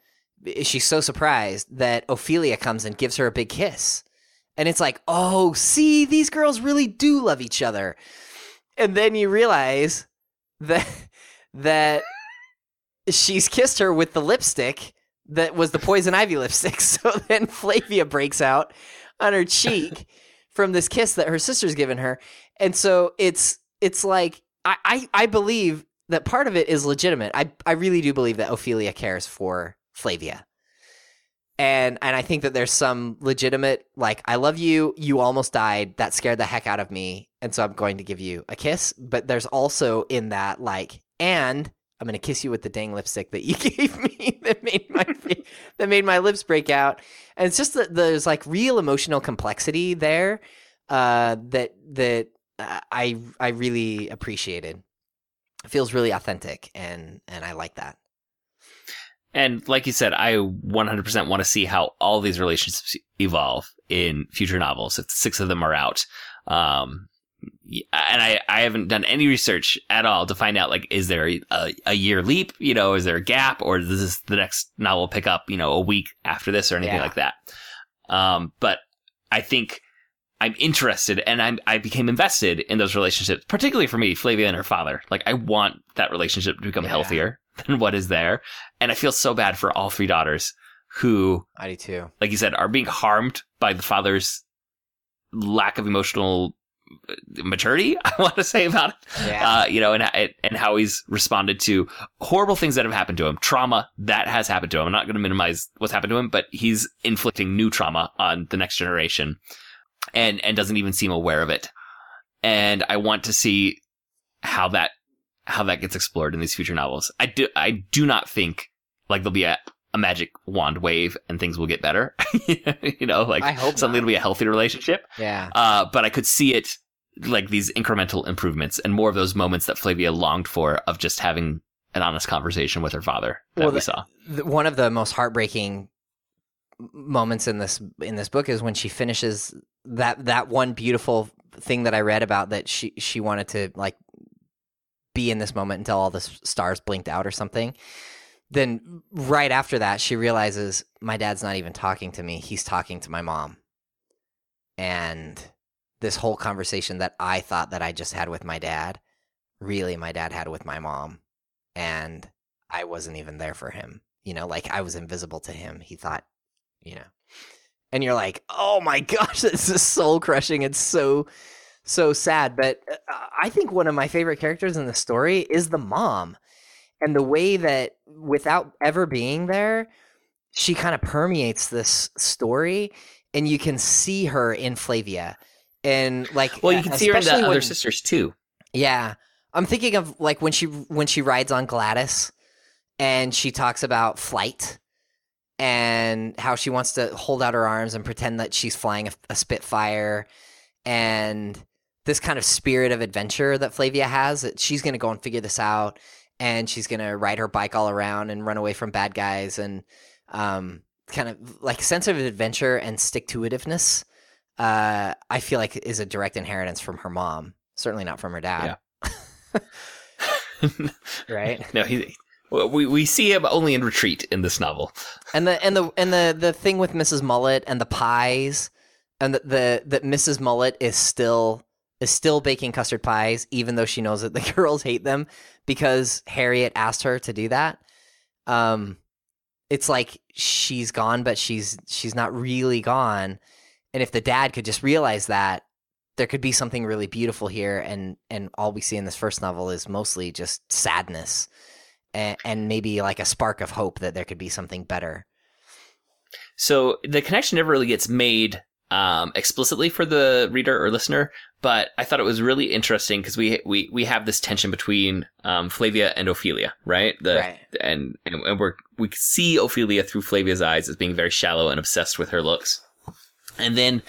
She's so surprised that Ophelia comes and gives her a big kiss, and it's like, oh, see, these girls really do love each other. And then you realize that that she's kissed her with the lipstick that was the poison ivy lipstick. So then Flavia breaks out on her cheek from this kiss that her sister's given her. And so it's it's like I, I, I believe that part of it is legitimate. I I really do believe that Ophelia cares for Flavia. And and I think that there's some legitimate like I love you, you almost died, that scared the heck out of me, and so I'm going to give you a kiss. But there's also in that like and I'm gonna kiss you with the dang lipstick that you gave me that made my that made my lips break out. And it's just that there's like real emotional complexity there uh, that that I I really appreciated. It feels really authentic, and and I like that. And like you said, I 100% want to see how all these relationships evolve in future novels. If six of them are out, um, and I, I haven't done any research at all to find out like is there a, a year leap, you know, is there a gap, or does this the next novel pick up, you know, a week after this or anything Yeah. like that? Um, but I think I'm interested and I'm, I became invested in those relationships, particularly for me, Flavia and her father. Like I want that relationship to become Yeah. healthier than what is there. And I feel so bad for all three daughters who, I do too. like you said, are being harmed by the father's lack of emotional uh, maturity. I want to say about it, Yeah, uh, you know, and and how he's responded to horrible things that have happened to him, trauma that has happened to him. I'm not going to minimize what's happened to him, but he's inflicting new trauma on the next generation, and and doesn't even seem aware of it. And I want to see how that how that gets explored in these future novels. I do I do not think like there'll be a, a magic wand wave and things will get better. you know, like I hope suddenly not. it'll be a healthy relationship. yeah, Uh, but I could see it like these incremental improvements and more of those moments that Flavia longed for of just having an honest conversation with her father that Well, we the- saw. the, one of the most heartbreaking moments in this in this book is when she finishes that that one beautiful thing that I read about that she she wanted to like be in this moment until all the stars blinked out or something. Then right after that, she realizes my dad's not even talking to me; he's talking to my mom. And this whole conversation that I thought that I just had with my dad, really, my dad had with my mom, and I wasn't even there for him. You know, like I was invisible to him. He thought, you know. And you're like, oh my gosh, this is soul crushing. It's so, so sad. But uh, I think one of my favorite characters in the story is the mom. And the way that, without ever being there, she kind of permeates this story. And you can see her in Flavia. And like, Well, you can see her in the especially other when- sisters too. yeah. I'm thinking of like when she when she rides on Gladys and she talks about flight and how she wants to hold out her arms and pretend that she's flying a, a Spitfire and this kind of spirit of adventure that Flavia has that she's going to go and figure this out and she's going to ride her bike all around and run away from bad guys and um kind of like sense of adventure and stick to itiveness uh I feel like is a direct inheritance from her mom certainly not from her dad right no, he. We we see him only in retreat in this novel. and the and the and the the thing with Mrs. Mullet and the pies and the, the that Mrs. Mullet is still is still baking custard pies even though she knows that the girls hate them because Harriet asked her to do that. Um it's like she's gone but she's she's not really gone and if the dad could just realize that there could be something really beautiful here and and all we see in this first novel is mostly just sadness and, and maybe like a spark of hope that there could be something better So the connection never really gets made um, explicitly for the reader or listener, but I thought it was really interesting because we we we have this tension between um, Flavia and Ophelia, right? The, Right. And and we're we see Ophelia through Flavia's eyes as being very shallow and obsessed with her looks, and then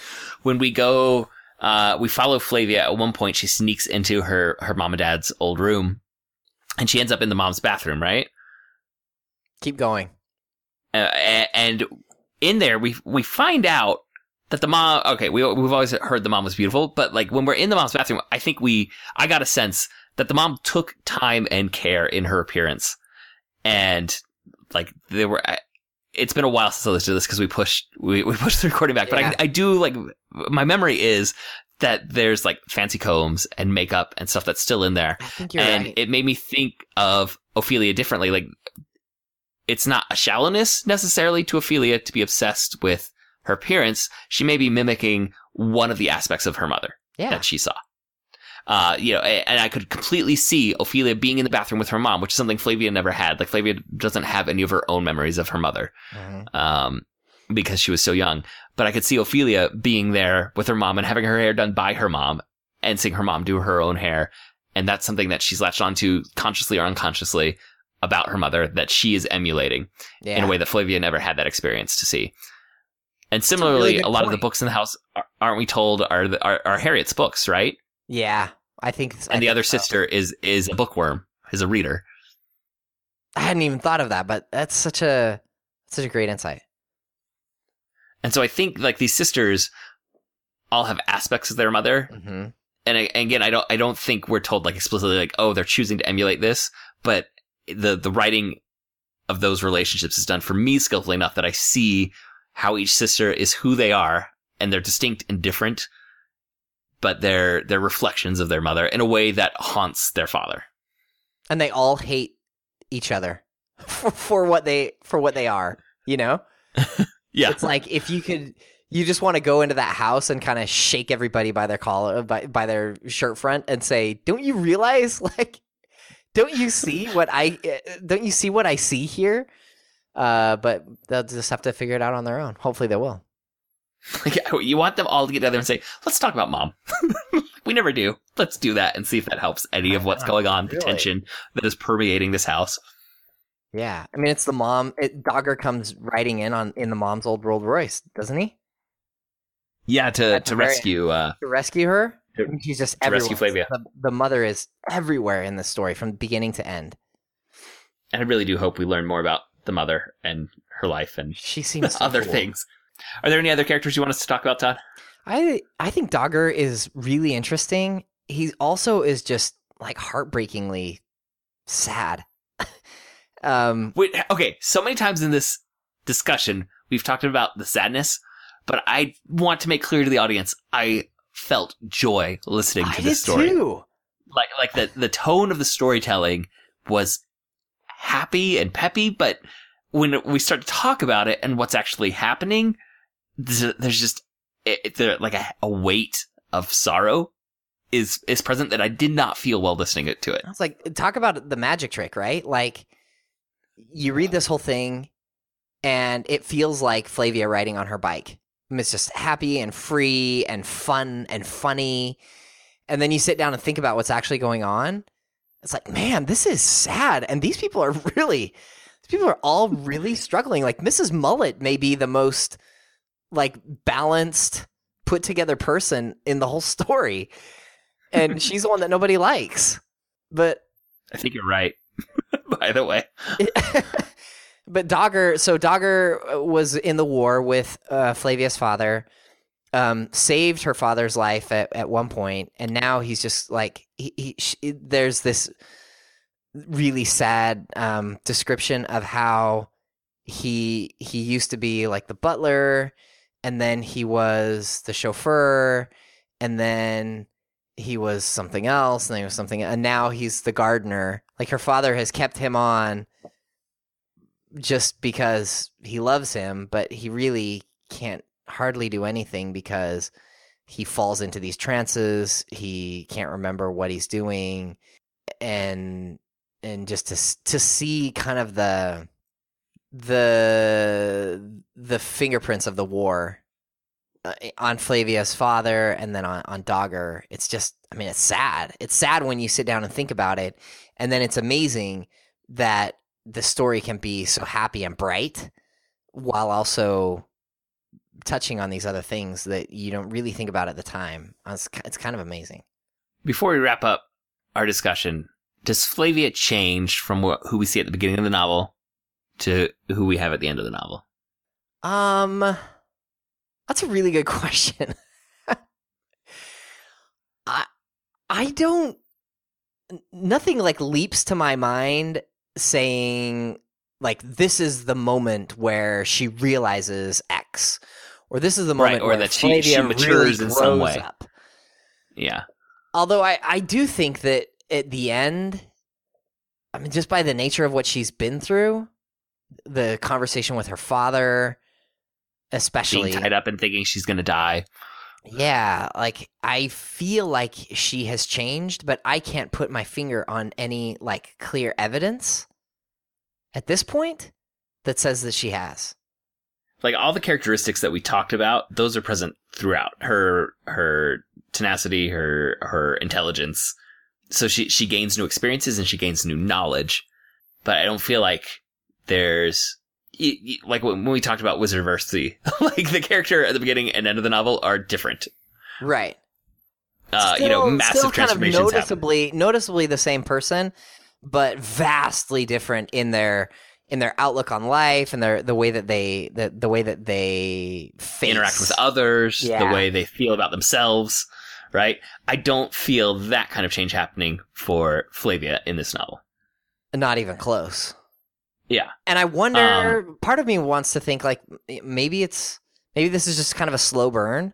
when we go. Uh, we follow Flavia. At one point, she sneaks into her, her mom and dad's old room, and she ends up in the mom's bathroom, right? Keep going. uh, and in there we we find out that the mom okay we we've always heard the mom was beautiful but like when we're in the mom's bathroom I think we I got a sense that the mom took time and care in her appearance and like there were I- it's been a while since I listened to this because we pushed we, we pushed the recording back but I, I do like my memory is that there's like fancy combs and makeup and stuff that's still in there I think you're and right. it made me think of Ophelia differently. Like, it's not a shallowness necessarily to Ophelia to be obsessed with her appearance. She may be mimicking one of the aspects of her mother yeah. that she saw. Uh, you know, and I could completely see Ophelia being in the bathroom with her mom, which is something Flavia never had. Like, Flavia doesn't have any of her own memories of her mother Mhm. um, because she was so young. But I could see Ophelia being there with her mom and having her hair done by her mom and seeing her mom do her own hair. And that's something that she's latched onto consciously or unconsciously about her mother that she is emulating Yeah. in a way that Flavia never had that experience to see. And a similarly, really a, lot of the books in the house, are, aren't we told, are, the, are are Harriet's books, right? Yeah. I think. I And the think other so. sister is is a bookworm, is a reader. I hadn't even thought of that, but that's such a such a great insight. And so I think like these sisters all have aspects of their mother hmm and I- and again, I don't, I don't think we're told like explicitly like, oh, they're choosing to emulate this, but the, the writing of those relationships is done for me skillfully enough that I see how each sister is who they are and they're distinct and different, but they're, they're reflections of their mother in a way that haunts their father. And they all hate each other for, for what they for what they are. You know. Yeah. It's like if you could, you just want to go into that house and kind of shake everybody by their collar, by by their shirt front, and say, "Don't you realize? Like, don't you see what I? uh, Don't you see what I see here?" Uh, but they'll just have to figure it out on their own. Hopefully, they will. Yeah, you want them all to get together and say, let's talk about mom. we never do. Let's do that and see if that helps any of what's going on, the tension that is permeating this house. Yeah, I mean, it's the mom. It, Dogger comes riding in on in the mom's old Rolls Royce, doesn't he? Yeah, to, At the to very- rescue, uh, To rescue her. To- she's just to rescue. Flavia. The, the mother is everywhere in the story from beginning to end. And I really do hope we learn more about the mother and her life and She seems so other cool. things. Are there any other characters you want us to talk about, Todd? I I think Dogger is really interesting. He also is just like heartbreakingly sad. um, Wait, okay, so many times in this discussion, we've talked about the sadness, but I want to make clear to the audience, I felt joy listening I to did this story. too. Like, like the, the tone of the storytelling was happy and peppy, but when we start to talk about it and what's actually happening, there's just, it- there, like a, a weight of sorrow is, is present that I did not feel while listening to it. It's like, talk about the magic trick, right? Like, you read this whole thing, and it feels like Flavia riding on her bike. It's just happy and free and fun and funny. And then you sit down and think about what's actually going on. It's like, man, this is sad. And these people are really, these people are all really struggling. Like, Mrs. Mullet may be the most, like, balanced, put together person in the whole story. And she's the one that nobody likes. But I think you're right, by the way. but Dogger, so Dogger uh, was in the war with uh, Flavia's father, um, saved her father's life at, at one point, and now he's just like he, he sh- there's this really sad um, description of how he he used to be like the butler, and then he was the chauffeur, and then he was something else, and then he was something, and now he's the gardener. Like her father has kept him on just because he loves him, but he really can't hardly do anything because he falls into these trances. He can't remember what he's doing, and and just to to see kind of the the the fingerprints of the war uh, on Flavia's father and then on, on Dogger. It's just, I mean, it's sad. It's sad when you sit down and think about it. And then it's amazing that the story can be so happy and bright while also touching on these other things that you don't really think about at the time. It's, it's kind of amazing. Before we wrap up our discussion, does Flavia change from what, who we see at the beginning of the novel to who we have at the end of the novel? Um, that's a really good question. I I don't. Nothing like leaps to my mind saying like this is the moment where she realizes X, or this is the moment Right, or where that she- she matures really in some way. Up. Yeah. Although I I do think that at the end, I mean, just by the nature of what she's been through, the conversation with her father, especially Being tied up and thinking she's going to die. Yeah, like I feel like she has changed, but I can't put my finger on any like clear evidence at this point that says that she has. Like all the characteristics that we talked about, those are present throughout her her tenacity, her her intelligence. So she she gains new experiences and she gains new knowledge. But I don't feel like there's like when we talked about Wizard Wizardversity, like the character at the beginning and end of the novel are different. Right. Uh, you know, massive still kind of transformations happen. noticeably noticeably the same person, but vastly different in their in their outlook on life and their the way that they the, the way that they face. interact with others, the way they feel about themselves, right? I don't feel that kind of change happening for Flavia in this novel. Not even close. Yeah. And I wonder, Um, part of me wants to think like maybe it's maybe this is just kind of a slow burn,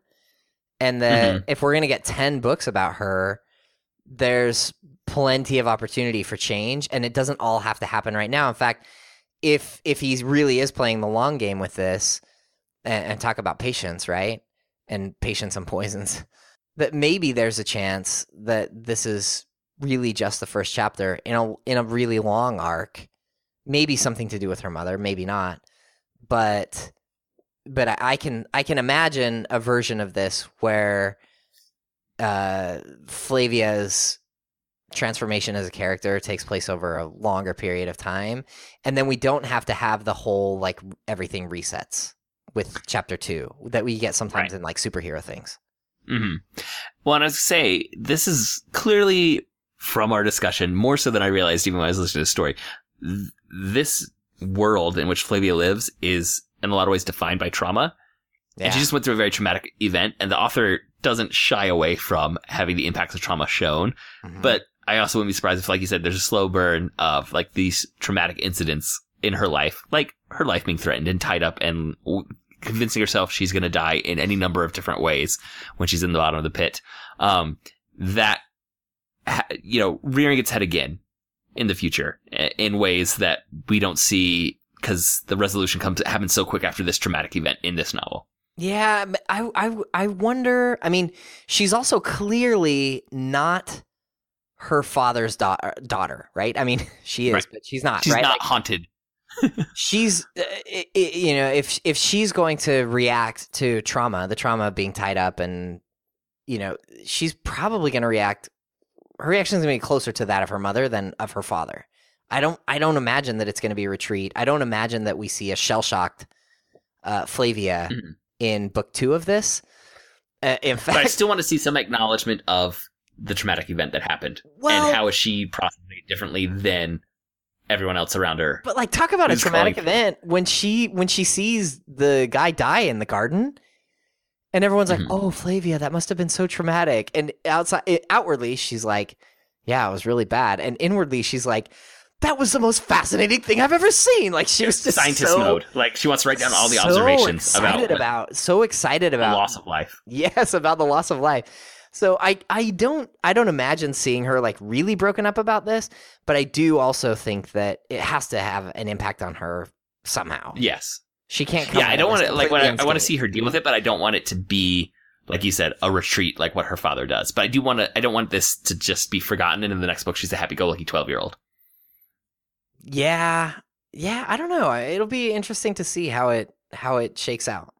and that Mm-hmm. if we're gonna get ten books about her, there's plenty of opportunity for change, and it doesn't all have to happen right now. In fact, if if he really is playing the long game with this, and, and talk about patience, right, and patience and poisons, that maybe there's a chance that this is really just the first chapter in a in a really long arc maybe something to do with her mother, maybe not. But but I, I can I can imagine a version of this where uh, Flavia's transformation as a character takes place over a longer period of time, and then we don't have to have the whole like everything resets with chapter two that we get sometimes Right. in like superhero things. hmm Well, and I was gonna say, this is clearly from our discussion, more so than I realized even when I was listening to the story. Th- This world in which Flavia lives is in a lot of ways defined by trauma. And she just went through a very traumatic event, and the author doesn't shy away from having the impacts of trauma shown. Mhm. But I also wouldn't be surprised if, like you said, there's a slow burn of like these traumatic incidents in her life, like her life being threatened and tied up and w- convincing herself she's going to die in any number of different ways when she's in the bottom of the pit. Um, that, ha- you know, rearing its head again in the future in ways that we don't see because the resolution comes, happens so quick after this traumatic event in this novel. Yeah, I, I, I wonder. I mean, she's also clearly not her father's da- daughter, right? I mean, she is, Right. but she's not. She's right? not Like, haunted. she's, uh, i- i- you know, if if she's going to react to trauma, the trauma of being tied up, and you know, she's probably going to react. Her reaction is going to be closer to that of her mother than of her father. I don't. I don't imagine that it's going to be a retreat. I don't imagine that we see a shell shocked uh, Flavia Mhm. in book two of this. Uh, in But I still want to see some acknowledgement of the traumatic event that happened well, and how is she processing it differently than everyone else around her. but like, talk about a traumatic calling- event when she when she sees the guy die in the garden, and everyone's like, mm-hmm. "Oh, Flavia, that must have been so traumatic." And outside, outwardly, she's like, "Yeah, it was really bad," and inwardly, she's like, "That was the most fascinating thing I've ever seen." Like she was just Scientist so, mode. Like she wants to write down all the so observations about, excited about, so excited about the about loss of life. Yes, about the loss of life. So I I don't I don't imagine seeing her like really broken up about this, but I do also think that it has to have an impact on her somehow. Yes. She can't come Yeah, I don't want to like when I, I want to see her deal with it, but I don't want it to be like you said a retreat like what her father does. But I do want to. I don't want this to just be forgotten. And in the next book, she's a happy-go-lucky twelve-year-old. Yeah. Yeah, I don't know. It'll be interesting to see how it how it shakes out.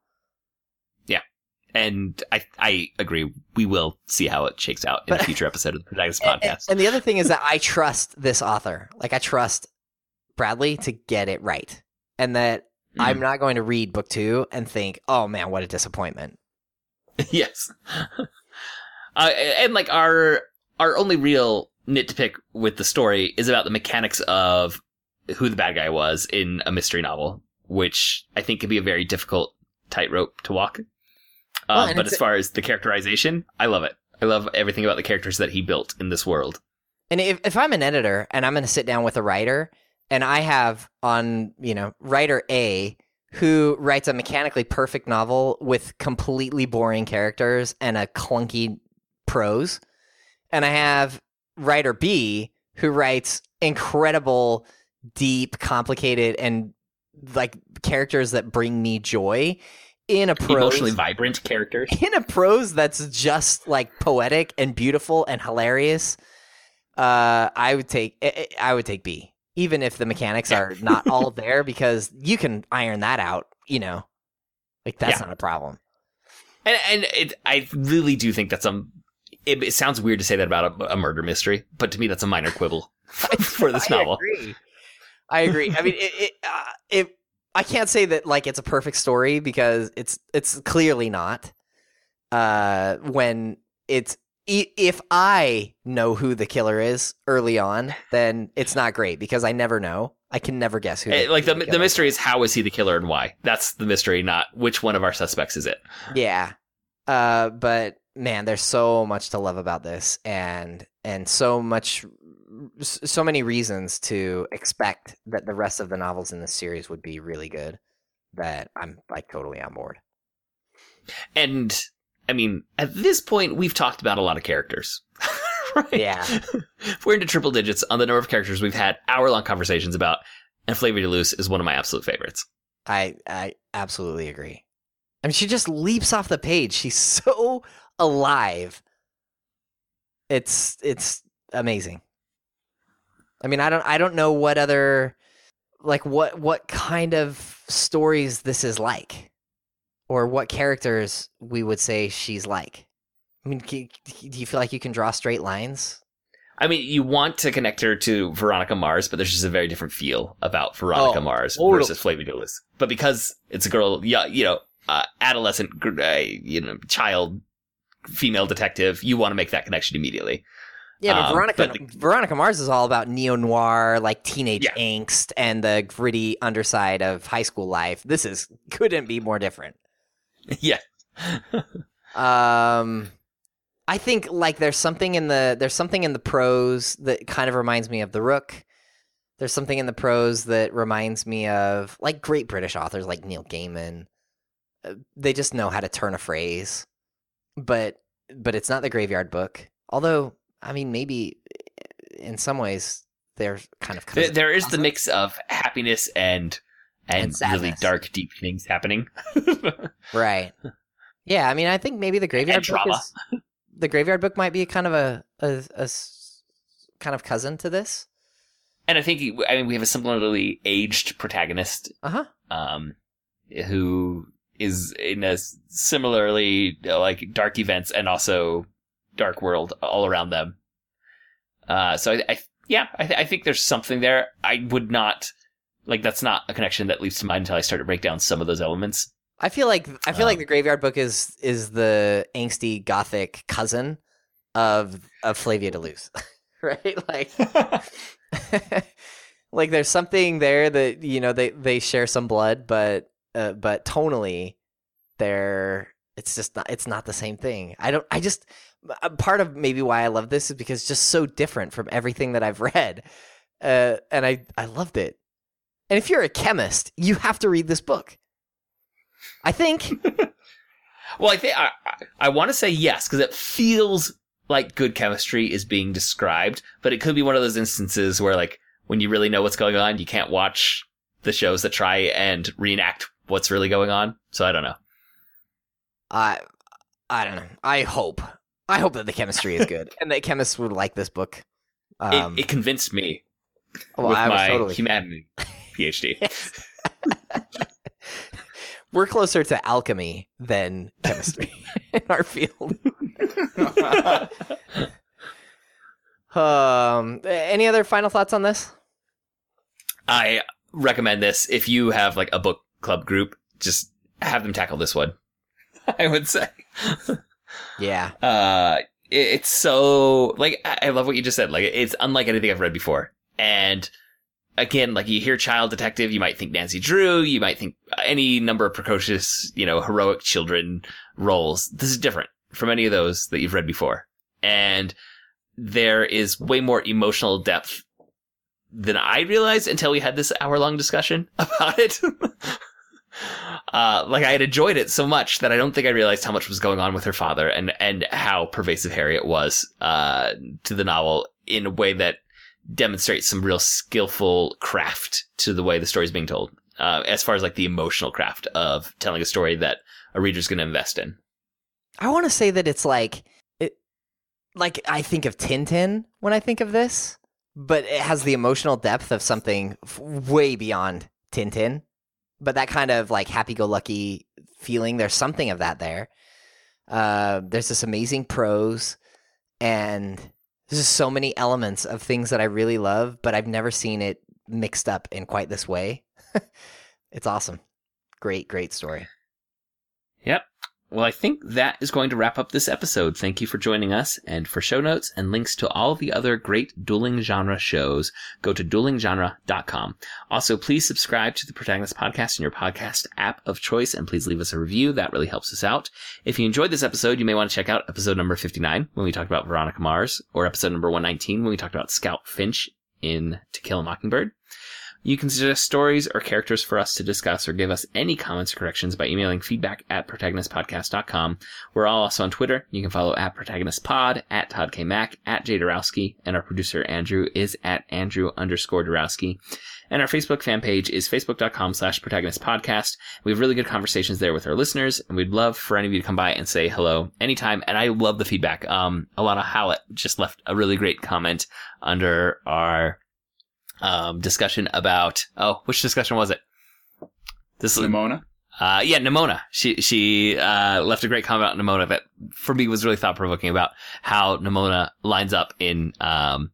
And I I agree. We will see how it shakes out in a future episode of the Protagonist And- podcast. And the other thing is that I trust this author. Like I trust Bradley to get it right. And that Mm. I'm not going to read book two and think, oh man, what a disappointment. yes. Uh, and like our our only real nit to pick with the story is about the mechanics of who the bad guy was in a mystery novel, which I think can be a very difficult tightrope to walk. Well, Uh, and but as far as the characterization, I love it. I love everything about the characters that he built in this world. And if, if I'm an editor and I'm going to sit down with a writer and I have on, you know, writer A who writes a mechanically perfect novel with completely boring characters and a clunky prose, and I have writer B who writes incredible, deep, complicated, and like characters that bring me joy in a prose Emotionally vibrant characters. in a prose that's just like poetic and beautiful and hilarious uh i would take I- would take b even if the mechanics are not all there because you can iron that out you know like that's Yeah. not a problem And, and it, I really do think that's um. It, it sounds weird to say that about a, a murder mystery, but to me, that's a minor quibble for this I novel. agree. I agree. I mean, it, it, uh, it. I can't say that like it's a perfect story because it's it's clearly not. Uh, when it's if I know who the killer is early on, then it's not great because I never know. I can never guess who. Eh, like the the killer mystery is how is he the killer and why? That's the mystery, not which one of our suspects is it. Yeah. Uh, but man, there's so much to love about this, and and so much, so many reasons to expect that the rest of the novels in this series would be really good. That I'm like totally on board. And I mean, at this point, we've talked about a lot of characters. right? Yeah. We're into triple digits on the number of characters we've had hour long conversations about, and Flavia de Luce is one of my absolute favorites. I I absolutely agree. I mean, she just leaps off the page. She's so alive. It's it's amazing. I mean, I don't I don't know what other like what what kind of stories this is like, or what characters we would say she's like. I mean, do you feel like you can draw straight lines? I mean, you want to connect her to Veronica Mars, but there's just a very different feel about Veronica Oh, Mars totally. versus Flavia de Luce. But because it's a girl, yeah, you know, uh, adolescent, uh, you know, child, female detective, you want to make that connection immediately. Yeah, but Um, Veronica but Veronica Mars is all about neo noir, like teenage Yeah. angst, and the gritty underside of high school life. This is couldn't be more different. yeah, Um, I think like there's something in the there's something in the prose that kind of reminds me of The Rook. There's something in the prose that reminds me of like great British authors like Neil Gaiman. Uh, They just know how to turn a phrase, but but it's not the Graveyard Book. Although I mean, maybe in some ways they're kind of There- there is the mix of happiness and and, And really dark, deep things happening. right. Yeah, I mean, I think maybe the Graveyard Book is the Graveyard Book might be kind of a a kind of cousin to this. and I think I mean we have a similarly aged protagonist Uh huh. um, who is in a similarly like dark events and also dark world all around them. Uh, so I, I yeah, I, th- I think there's something there. I would not like that's not a connection that leaps to mind until I start to break down some of those elements. I feel like I feel like Um, the Graveyard Book is is the angsty gothic cousin of of Flavia de Luce, right? Like, like there's something there that you know they they share some blood, but uh, but tonally, they're it's just not it's not the same thing. I don't. I just part of maybe why I love this is because it's just so different from everything that I've read, uh, and I I loved it. And if you're a chemist, you have to read this book. I think. Well, I think I, I, I want to say yes because it feels like good chemistry is being described, but it could be one of those instances where, like, when you really know what's going on, you can't watch the shows that try and reenact what's really going on. So I don't know. I I don't know. I hope. I hope that the chemistry is good and that chemists would like this book. Um, it, it convinced me well, with I my totally humanity PhD. We're closer to alchemy than chemistry in our field. um, any other final thoughts on this? I recommend this if you have like a book club group. Just have them tackle this one. I would say. Yeah. Uh, it- it's so like I I love what you just said. Like it's unlike anything I've read before. And again, like you hear child detective, you might think Nancy Drew, you might think any number of precocious, you know, heroic children roles. This is different from any of those that you've read before. And there is way more emotional depth than I realized until we had this hour long discussion about it. Uh, like I had enjoyed it so much that I don't think I realized how much was going on with her father and, and how pervasive Harriet was, uh, to the novel in a way that demonstrates some real skillful craft to the way the story is being told. Uh, as far as like the emotional craft of telling a story that a reader's going to invest in. I want to say that it's like it, like I think of Tintin when I think of this, but it has the emotional depth of something f- way beyond Tintin. But that kind of like happy-go-lucky feeling, there's something of that there. Uh, there's this amazing prose, and there's just so many elements of things that I really love, but I've never seen it mixed up in quite this way. it's awesome. Great, great story. Yep. Well, I think that is going to wrap up this episode. Thank you for joining us. And for show notes and links to all the other great dueling genre shows, go to duelinggenre.com. Also, please subscribe to the Protagonist Podcast in your podcast app of choice and please leave us a review. That really helps us out. If you enjoyed this episode, you may want to check out episode number 59 when we talked about Veronica Mars or episode number 119 when we talked about Scout Finch in To Kill a Mockingbird. You can suggest stories or characters for us to discuss or give us any comments or corrections by emailing feedback at protagonistpodcast.com. We're all also on Twitter. You can follow at protagonistpod, at Todd K. Mack, at Jay Dorowski, and our producer Andrew is at Andrew underscore Dorowski. And our Facebook fan page is facebook.com slash protagonist podcast. We have really good conversations there with our listeners, and we'd love for any of you to come by and say hello anytime. And I love the feedback. Um, Alana Howlett just left a really great comment under our um, discussion about oh, which discussion was it? This Nimona. uh, yeah, Nimona. She she uh, left a great comment about Nimona that for me was really thought provoking about how Nimona lines up in um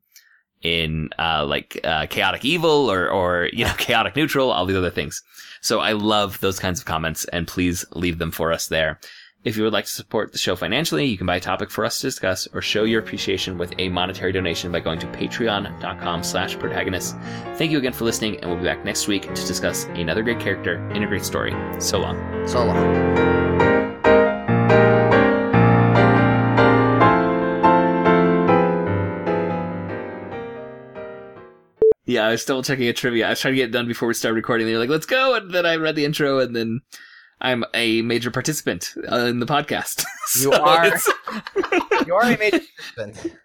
in uh like uh, chaotic evil or or you know chaotic neutral, all these other things. So I love those kinds of comments, and please leave them for us there. If you would like to support the show financially, you can buy a topic for us to discuss or show your appreciation with a monetary donation by going to patreon.com slash protagonist. Thank you again for listening, and we'll be back next week to discuss another great character in a great story. So long. So long. Yeah, I was double checking a trivia. I was trying to get it done before we started recording. They were like, let's go. And then I read the intro, and then I'm a major participant uh, in the podcast. You So are- You are a major participant.